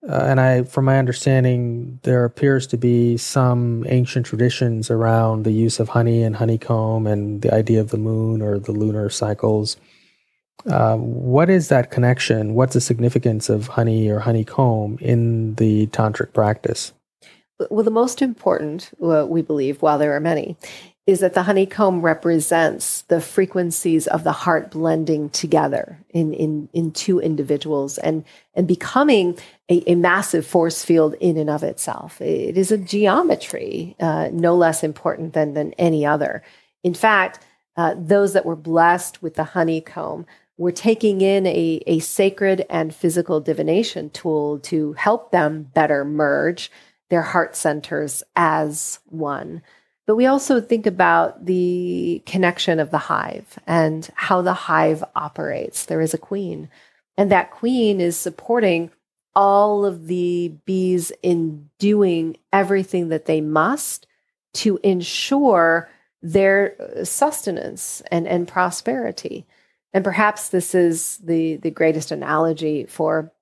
Uh, and I, from my understanding, there appears to be some ancient traditions around the use of honey and honeycomb and the idea of the moon or the lunar cycles. Uh, what is that connection? What's the significance of honey or honeycomb in the tantric practice? well, the most important, uh, we believe, while there are many, is that the honeycomb represents the frequencies of the heart blending together in, in, in two individuals and, and becoming a, a massive force field in and of itself. It is a geometry, uh, no less important than, than any other. In fact, uh, those that were blessed with the honeycomb were taking in a, a sacred and physical divination tool to help them better merge their heart centers as one. But we also think about the connection of the hive and how the hive operates. There is a queen, and that queen is supporting all of the bees in doing everything that they must to ensure their uh, sustenance and, and prosperity. And perhaps this is the, the greatest analogy for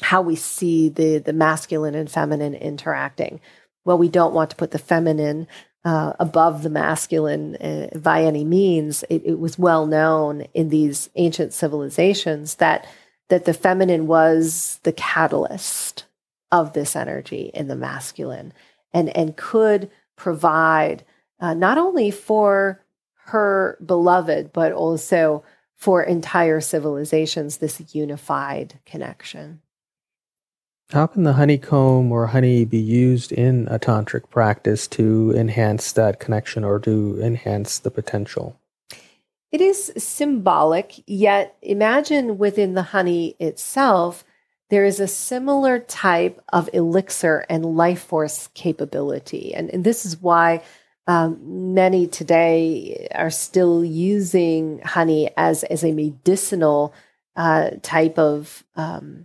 how we see the the masculine and feminine interacting. Well, we don't want to put the feminine uh, above the masculine uh, by any means. It, it, was well known in these ancient civilizations that that the feminine was the catalyst of this energy in the masculine, and and could provide uh, not only for her beloved, but also for entire civilizations this unified connection. How can the honeycomb or honey be used in a tantric practice to enhance that connection or to enhance the potential? It is symbolic, yet imagine within the honey itself, there is a similar type of elixir and life force capability. And, and this is why um, many today are still using honey as, as a medicinal uh, type of um,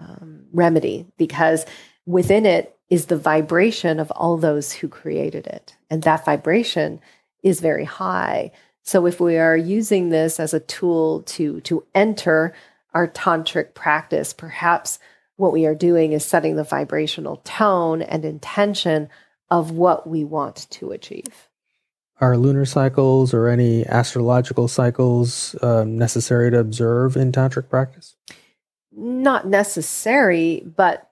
um, remedy because within it is the vibration of all those who created it. And that vibration is very high. So if we are using this as a tool to, to enter our tantric practice, perhaps what we are doing is setting the vibrational tone and intention of what we want to achieve. Are lunar cycles or any astrological cycles um, necessary to observe in tantric practice? Not necessary, but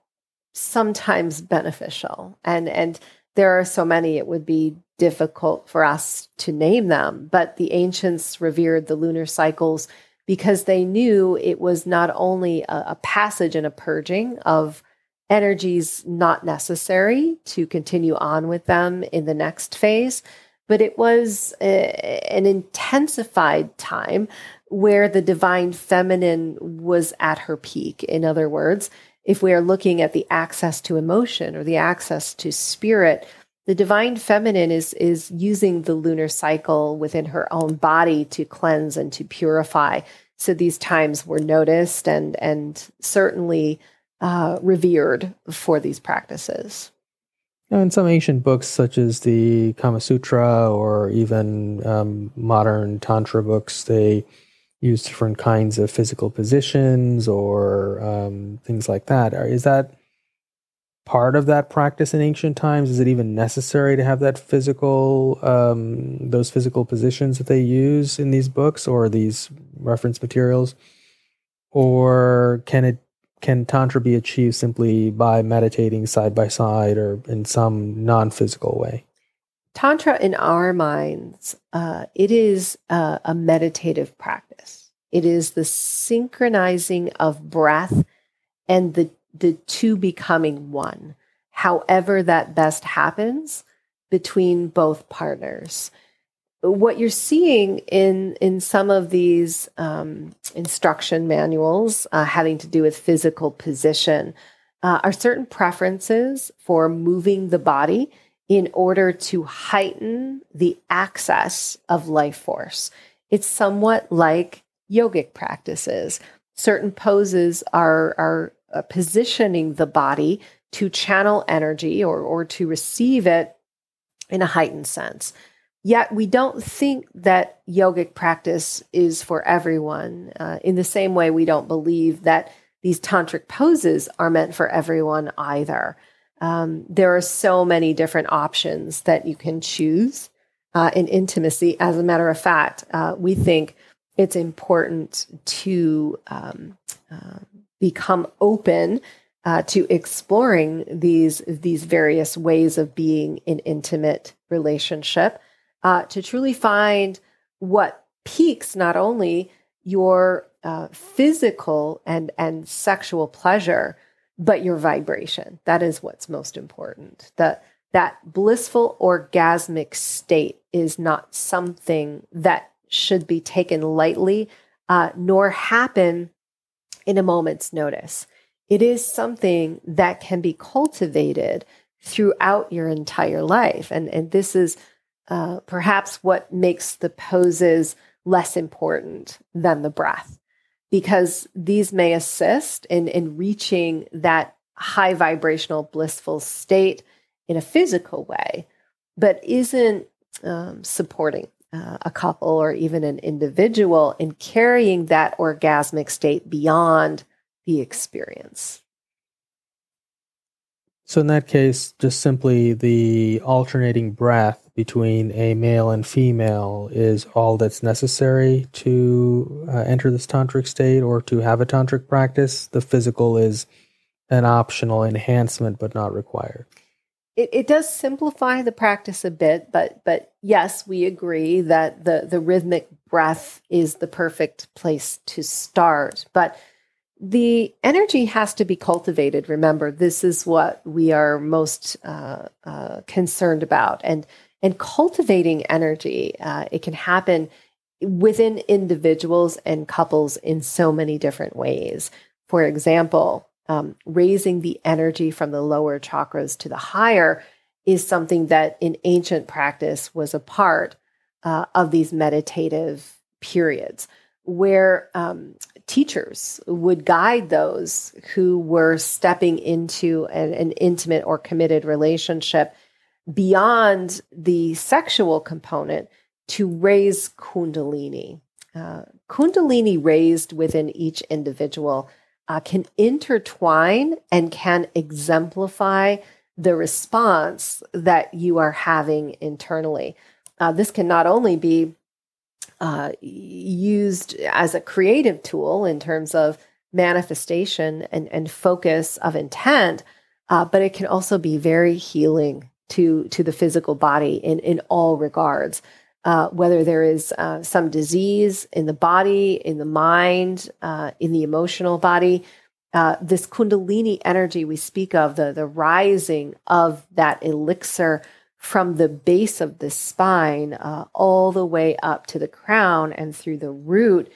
sometimes beneficial. And and there are so many, it would be difficult for us to name them. But the ancients revered the lunar cycles because they knew it was not only a, a passage and a purging of energies not necessary to continue on with them in the next phase, but it was a, an intensified time where the divine feminine was at her peak. In other words, if we are looking at the access to emotion or the access to spirit, the divine feminine is is using the lunar cycle within her own body to cleanse and to purify. So these times were noticed and and certainly uh, revered for these practices. In some ancient books, such as the Kama Sutra or even um, modern Tantra books, they use different kinds of physical positions or um, things like that. Is that part of that practice in ancient times? Is it even necessary to have that physical, um, those physical positions that they use in these books or these reference materials? Or can it can tantra be achieved simply by meditating side by side or in some non-physical way? Tantra, in our minds, uh, it is uh, a meditative practice. It is the synchronizing of breath and the the two becoming one. However, that best happens between both partners. What you're seeing in in some of these um, instruction manuals uh, having to do with physical position uh, are certain preferences for moving the body in order to heighten the access of life force. It's somewhat like yogic practices. Certain poses are, are uh, positioning the body to channel energy or, or to receive it in a heightened sense. Yet we don't think that yogic practice is for everyone. Uh, in the same way, we don't believe that these tantric poses are meant for everyone either. Um, there are so many different options that you can choose uh, in intimacy. As a matter of fact, uh, we think it's important to um, uh, become open uh, to exploring these these various ways of being in intimate relationship uh, to truly find what peaks not only your uh, physical and and sexual pleasure but your vibration. That is what's most important. That that blissful orgasmic state is not something that should be taken lightly, uh, nor happen in a moment's notice. It is something that can be cultivated throughout your entire life, and and this is uh, perhaps what makes the poses less important than the breath because these may assist in, in reaching that high vibrational blissful state in a physical way, but isn't um, supporting uh, a couple or even an individual in carrying that orgasmic state beyond the experience. So, in that case, just simply the alternating breath between a male and female is all that's necessary to uh, enter this tantric state or to have a tantric practice. The physical is an optional enhancement, but not required. It, it does simplify the practice a bit, but but yes, we agree that the the rhythmic breath is the perfect place to start. But the energy has to be cultivated. Remember, this is what we are most uh, uh, concerned about, and and cultivating energy. Uh, it can happen within individuals and couples in so many different ways. For example, um, raising the energy from the lower chakras to the higher is something that in ancient practice was a part uh, of these meditative periods where um, teachers would guide those who were stepping into an, an intimate or committed relationship beyond the sexual component to raise Kundalini. Uh, kundalini raised within each individual uh, can intertwine and can exemplify the response that you are having internally. Uh, this can not only be uh, used as a creative tool in terms of manifestation and, and focus of intent, uh, but it can also be very healing to to the physical body in in all regards. Uh, whether there is uh, some disease in the body, in the mind, uh, in the emotional body, uh, this Kundalini energy we speak of, the the rising of that elixir from the base of the spine uh, all the way up to the crown and through the root,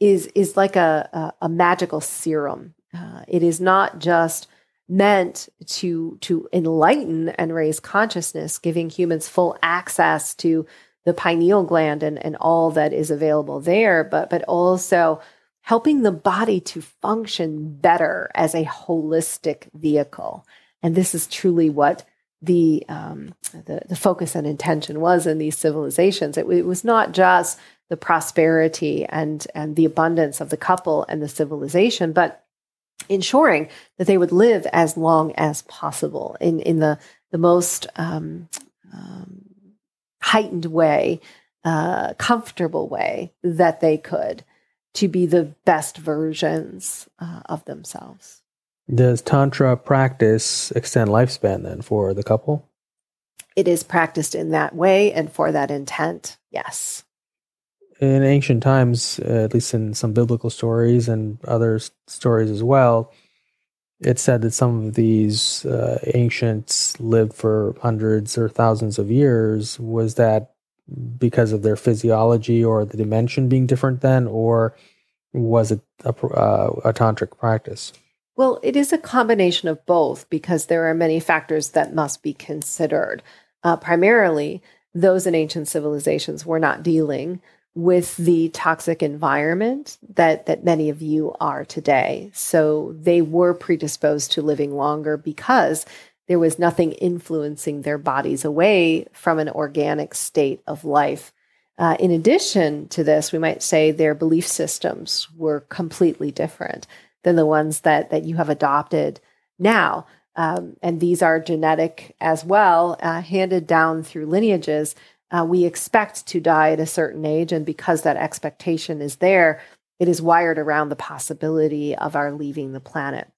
is is like a a, a magical serum. Uh, it is not just meant to to enlighten and raise consciousness, giving humans full access to the pineal gland and, and all that is available there, but but also helping the body to function better as a holistic vehicle. And this is truly what the, um, the, the focus and intention was in these civilizations. It, it was not just the prosperity and and the abundance of the couple and the civilization, but ensuring that they would live as long as possible in in the the most um, um, heightened way, uh, comfortable way that they could to be the best versions uh, of themselves. Does Tantra practice extend lifespan then for the couple? It is practiced in that way and for that intent, yes. In ancient times, uh, at least in some biblical stories and other stories as well, it said that some of these uh, ancients lived for hundreds or thousands of years. Was that because of their physiology or the dimension being different then, or was it a, uh, a tantric practice? Well, it is a combination of both because there are many factors that must be considered. Uh, primarily, those in ancient civilizations were not dealing with the toxic environment that that many of you are today. So they were predisposed to living longer because there was nothing influencing their bodies away from an organic state of life. Uh, in addition to this, we might say their belief systems were completely different than the ones that that you have adopted now. Um, and these are genetic as well, uh, handed down through lineages. Uh, we expect to die at a certain age, and because that expectation is there, it is wired around the possibility of our leaving the planet.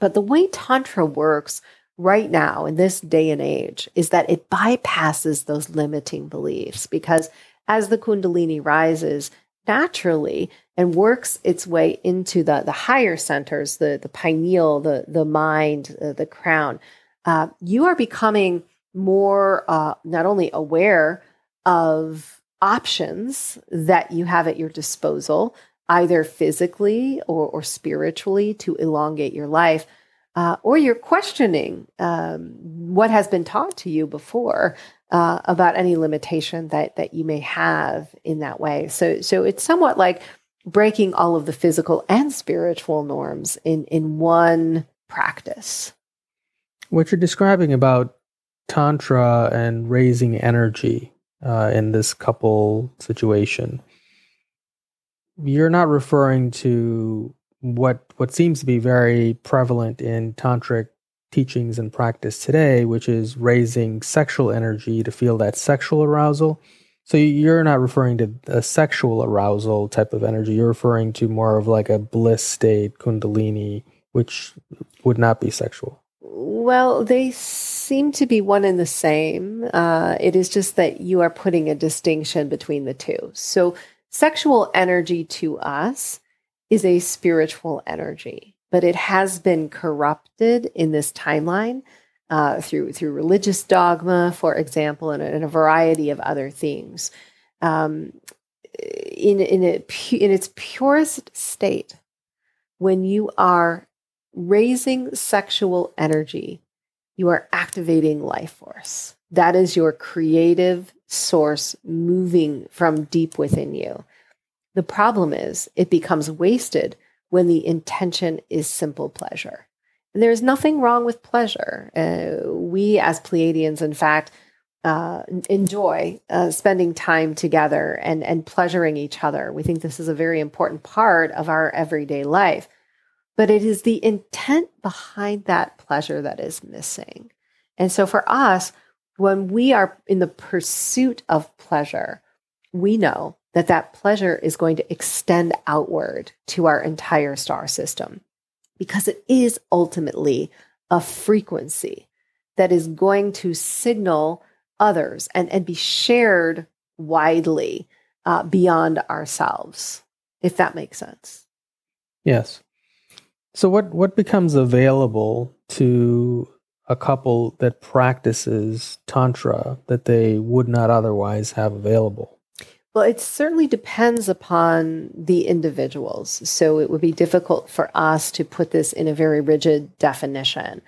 But the way Tantra works right now in this day and age is that it bypasses those limiting beliefs because as the Kundalini rises naturally and works its way into the, the higher centers, the, the pineal, the, the mind, uh, the crown, uh, you are becoming more uh, not only aware of options that you have at your disposal, either physically or, or spiritually to elongate your life, uh, or you're questioning um, what has been taught to you before uh, about any limitation that that you may have in that way. So so it's somewhat like breaking all of the physical and spiritual norms in in one practice. What you're describing about tantra and raising energy uh, in this couple situation, you're not referring to what what seems to be very prevalent in tantric teachings and practice today, which is raising sexual energy to feel that sexual arousal. So you're not referring to a sexual arousal type of energy. You're referring to more of like a bliss state, kundalini, which would not be sexual. Well, they seem to be one and the same. Uh, it is just that you are putting a distinction between the two. So, sexual energy to us is a spiritual energy, but it has been corrupted in this timeline uh, through through religious dogma, for example, and, and a variety of other things. Um, in in a, in its purest state, when you are raising sexual energy, you are activating life force. That is your creative source moving from deep within you. The problem is it becomes wasted when the intention is simple pleasure. And there's nothing wrong with pleasure. Uh, we, as Pleiadians, in fact, uh, enjoy uh, spending time together and, and pleasuring each other. We think this is a very important part of our everyday life. But it is the intent behind that pleasure that is missing. And so for us, when we are in the pursuit of pleasure, we know that that pleasure is going to extend outward to our entire star system because it is ultimately a frequency that is going to signal others and, and be shared widely uh, beyond ourselves, if that makes sense. Yes. So what what becomes available to a couple that practices tantra that they would not otherwise have available? Well, it certainly depends upon the individuals. So it would be difficult for us to put this in a very rigid definition.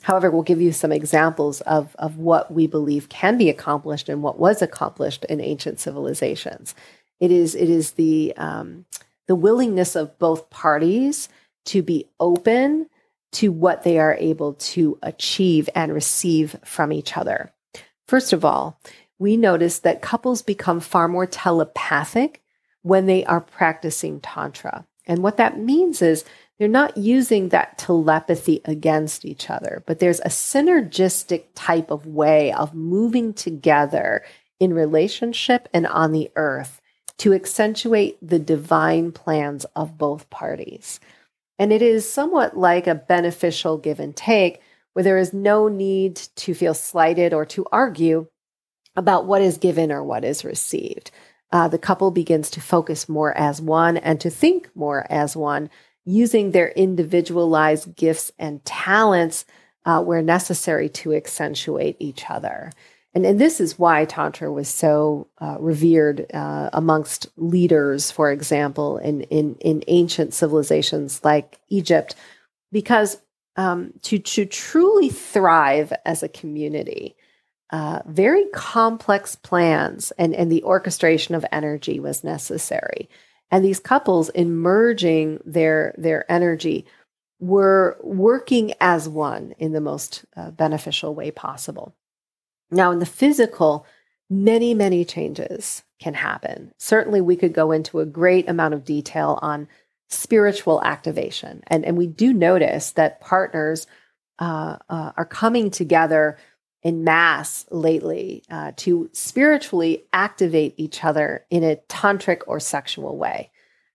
However, we'll give you some examples of, of what we believe can be accomplished and what was accomplished in ancient civilizations. It is, it is the, um, the willingness of both parties to be open to what they are able to achieve and receive from each other. First of all, we notice that couples become far more telepathic when they are practicing Tantra. And what that means is they're not using that telepathy against each other, but there's a synergistic type of way of moving together in relationship and on the earth to accentuate the divine plans of both parties. And it is somewhat like a beneficial give and take where there is no need to feel slighted or to argue about what is given or what is received. Uh, the couple begins to focus more as one and to think more as one using their individualized gifts and talents uh, where necessary to accentuate each other. And, and this is why Tantra was so uh, revered uh, amongst leaders, for example, in, in, in ancient civilizations like Egypt, because um, to, to truly thrive as a community, uh, very complex plans and, and the orchestration of energy was necessary. And these couples in merging their their energy were working as one in the most uh, beneficial way possible now in the physical many many changes can happen certainly we could go into a great amount of detail on spiritual activation and and we do notice that partners uh, uh, are coming together in mass lately uh, to spiritually activate each other in a tantric or sexual way.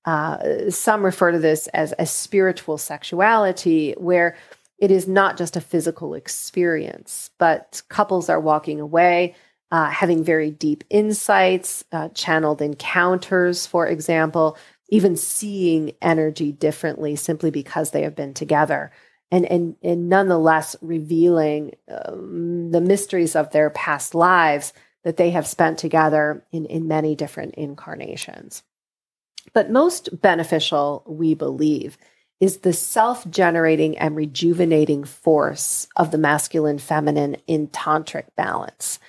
Uh, some refer to this as a spiritual sexuality, where it is not just a physical experience, but couples are walking away, uh, having very deep insights, uh, channeled encounters, for example, even seeing energy differently simply because they have been together and and, and nonetheless revealing um, the mysteries of their past lives that they have spent together in, in many different incarnations. But most beneficial, we believe, is the self generating and rejuvenating force of the masculine feminine in tantric balance.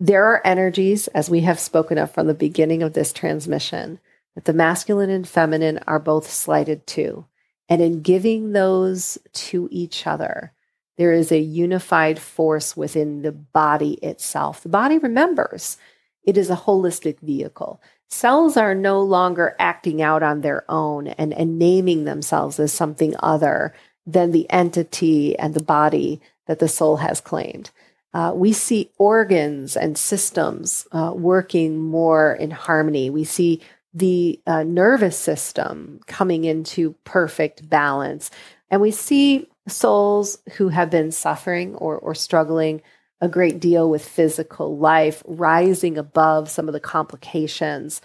There are energies, as we have spoken of from the beginning of this transmission, that the masculine and feminine are both slighted to. And in giving those to each other, there is a unified force within the body itself. The body remembers it is a holistic vehicle. Cells are no longer acting out on their own and, and naming themselves as something other than the entity and the body that the soul has claimed. Uh, we see organs and systems uh, working more in harmony. We see the uh, nervous system coming into perfect balance. And we see souls who have been suffering or, or struggling a great deal with physical life rising above some of the complications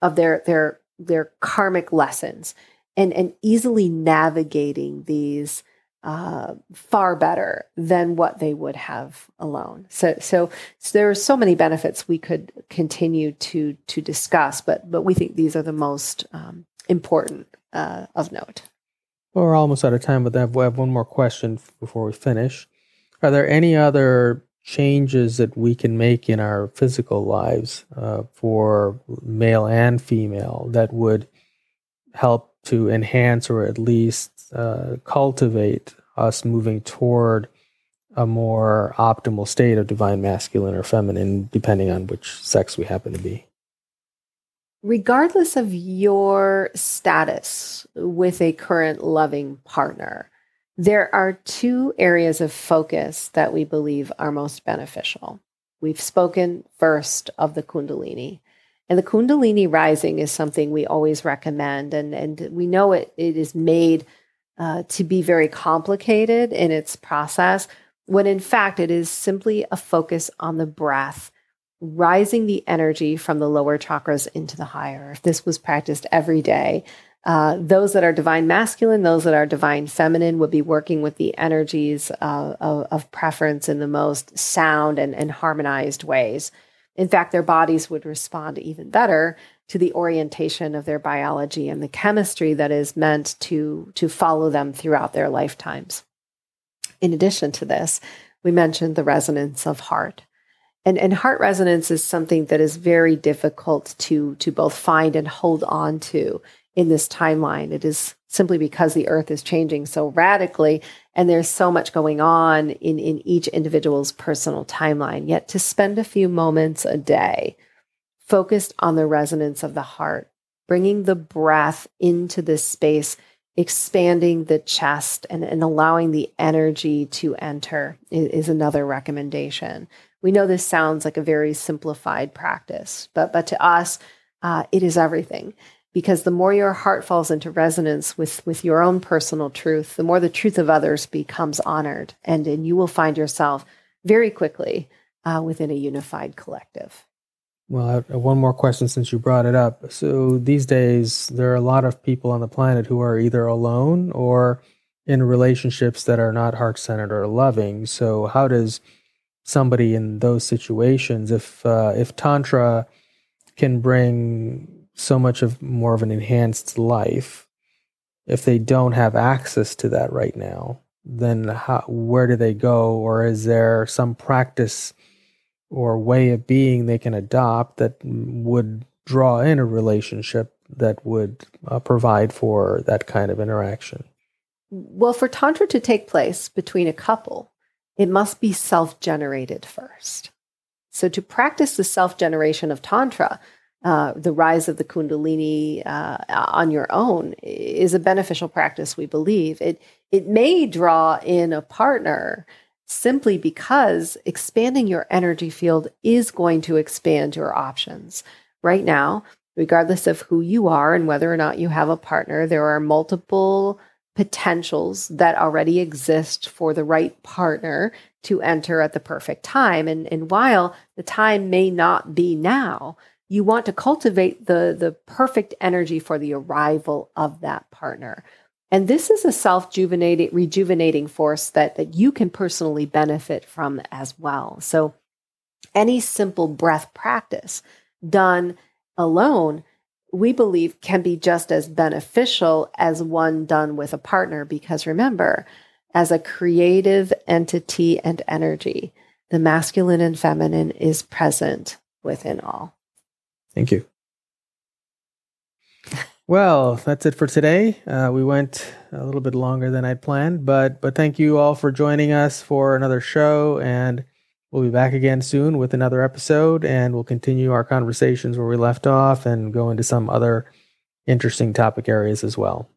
of their their their karmic lessons and and easily navigating these uh, far better than what they would have alone. So, so, so there are so many benefits we could continue to to discuss, but but we think these are the most um, important uh, of note. Well, we're almost out of time, but have, have one more question before we finish. Are there any other changes that we can make in our physical lives uh, for male and female that would help to enhance or at least uh, cultivate us moving toward a more optimal state of divine masculine or feminine, depending on which sex we happen to be. Regardless of your status with a current loving partner, there are two areas of focus that we believe are most beneficial. We've spoken first of the Kundalini. And the Kundalini rising is something we always recommend. And, and we know it, it is made uh, to be very complicated in its process. when in fact it is simply a focus on the breath, rising the energy from the lower chakras into the higher. If this was practiced every day, uh, those that are divine masculine, those that are divine feminine would be working with the energies uh, of, of, preference in the most sound and, and harmonized ways. In fact, their bodies would respond even better to the orientation of their biology and the chemistry that is meant to, to follow them throughout their lifetimes. In addition to this, we mentioned the resonance of heart. And, and heart resonance is something that is very difficult to, to both find and hold on to in this timeline. It is simply because the earth is changing so radically and there's so much going on in, in each individual's personal timeline. Yet to spend a few moments a day focused on the resonance of the heart, bringing the breath into this space, expanding the chest and, and allowing the energy to enter is, is another recommendation. We know this sounds like a very simplified practice, but, but to us, uh, it is everything because the more your heart falls into resonance with, with your own personal truth, the more the truth of others becomes honored. And, and you will find yourself very quickly uh, within a unified collective. Well, I one more question since you brought it up. So these days, there are a lot of people on the planet who are either alone or in relationships that are not heart centered or loving. So, how does somebody in those situations, if uh, if tantra can bring so much of more of an enhanced life. If they don't have access to that right now then how, where do they go? Or is there some practice or way of being they can adopt that would draw in a relationship that would uh, provide for that kind of interaction? Well for tantra to take place between a couple it must be self-generated first. So to practice the self-generation of tantra uh, the rise of the Kundalini uh, on your own is a beneficial practice. We believe it. It may draw in a partner simply because expanding your energy field is going to expand your options. Right now, regardless of who you are and whether or not you have a partner, there are multiple potentials that already exist for the right partner to enter at the perfect time. And, and while the time may not be now, you want to cultivate the the perfect energy for the arrival of that partner. And this is a self-rejuvenating rejuvenating force that that you can personally benefit from as well. So any simple breath practice done alone we believe can be just as beneficial as one done with a partner. Because remember as a creative entity and energy the masculine and feminine is present within all Thank you. Well, that's it for today. Uh, we went a little bit longer than I'd planned, but but thank you all for joining us for another show, and we'll be back again soon with another episode, and we'll continue our conversations where we left off and go into some other interesting topic areas as well.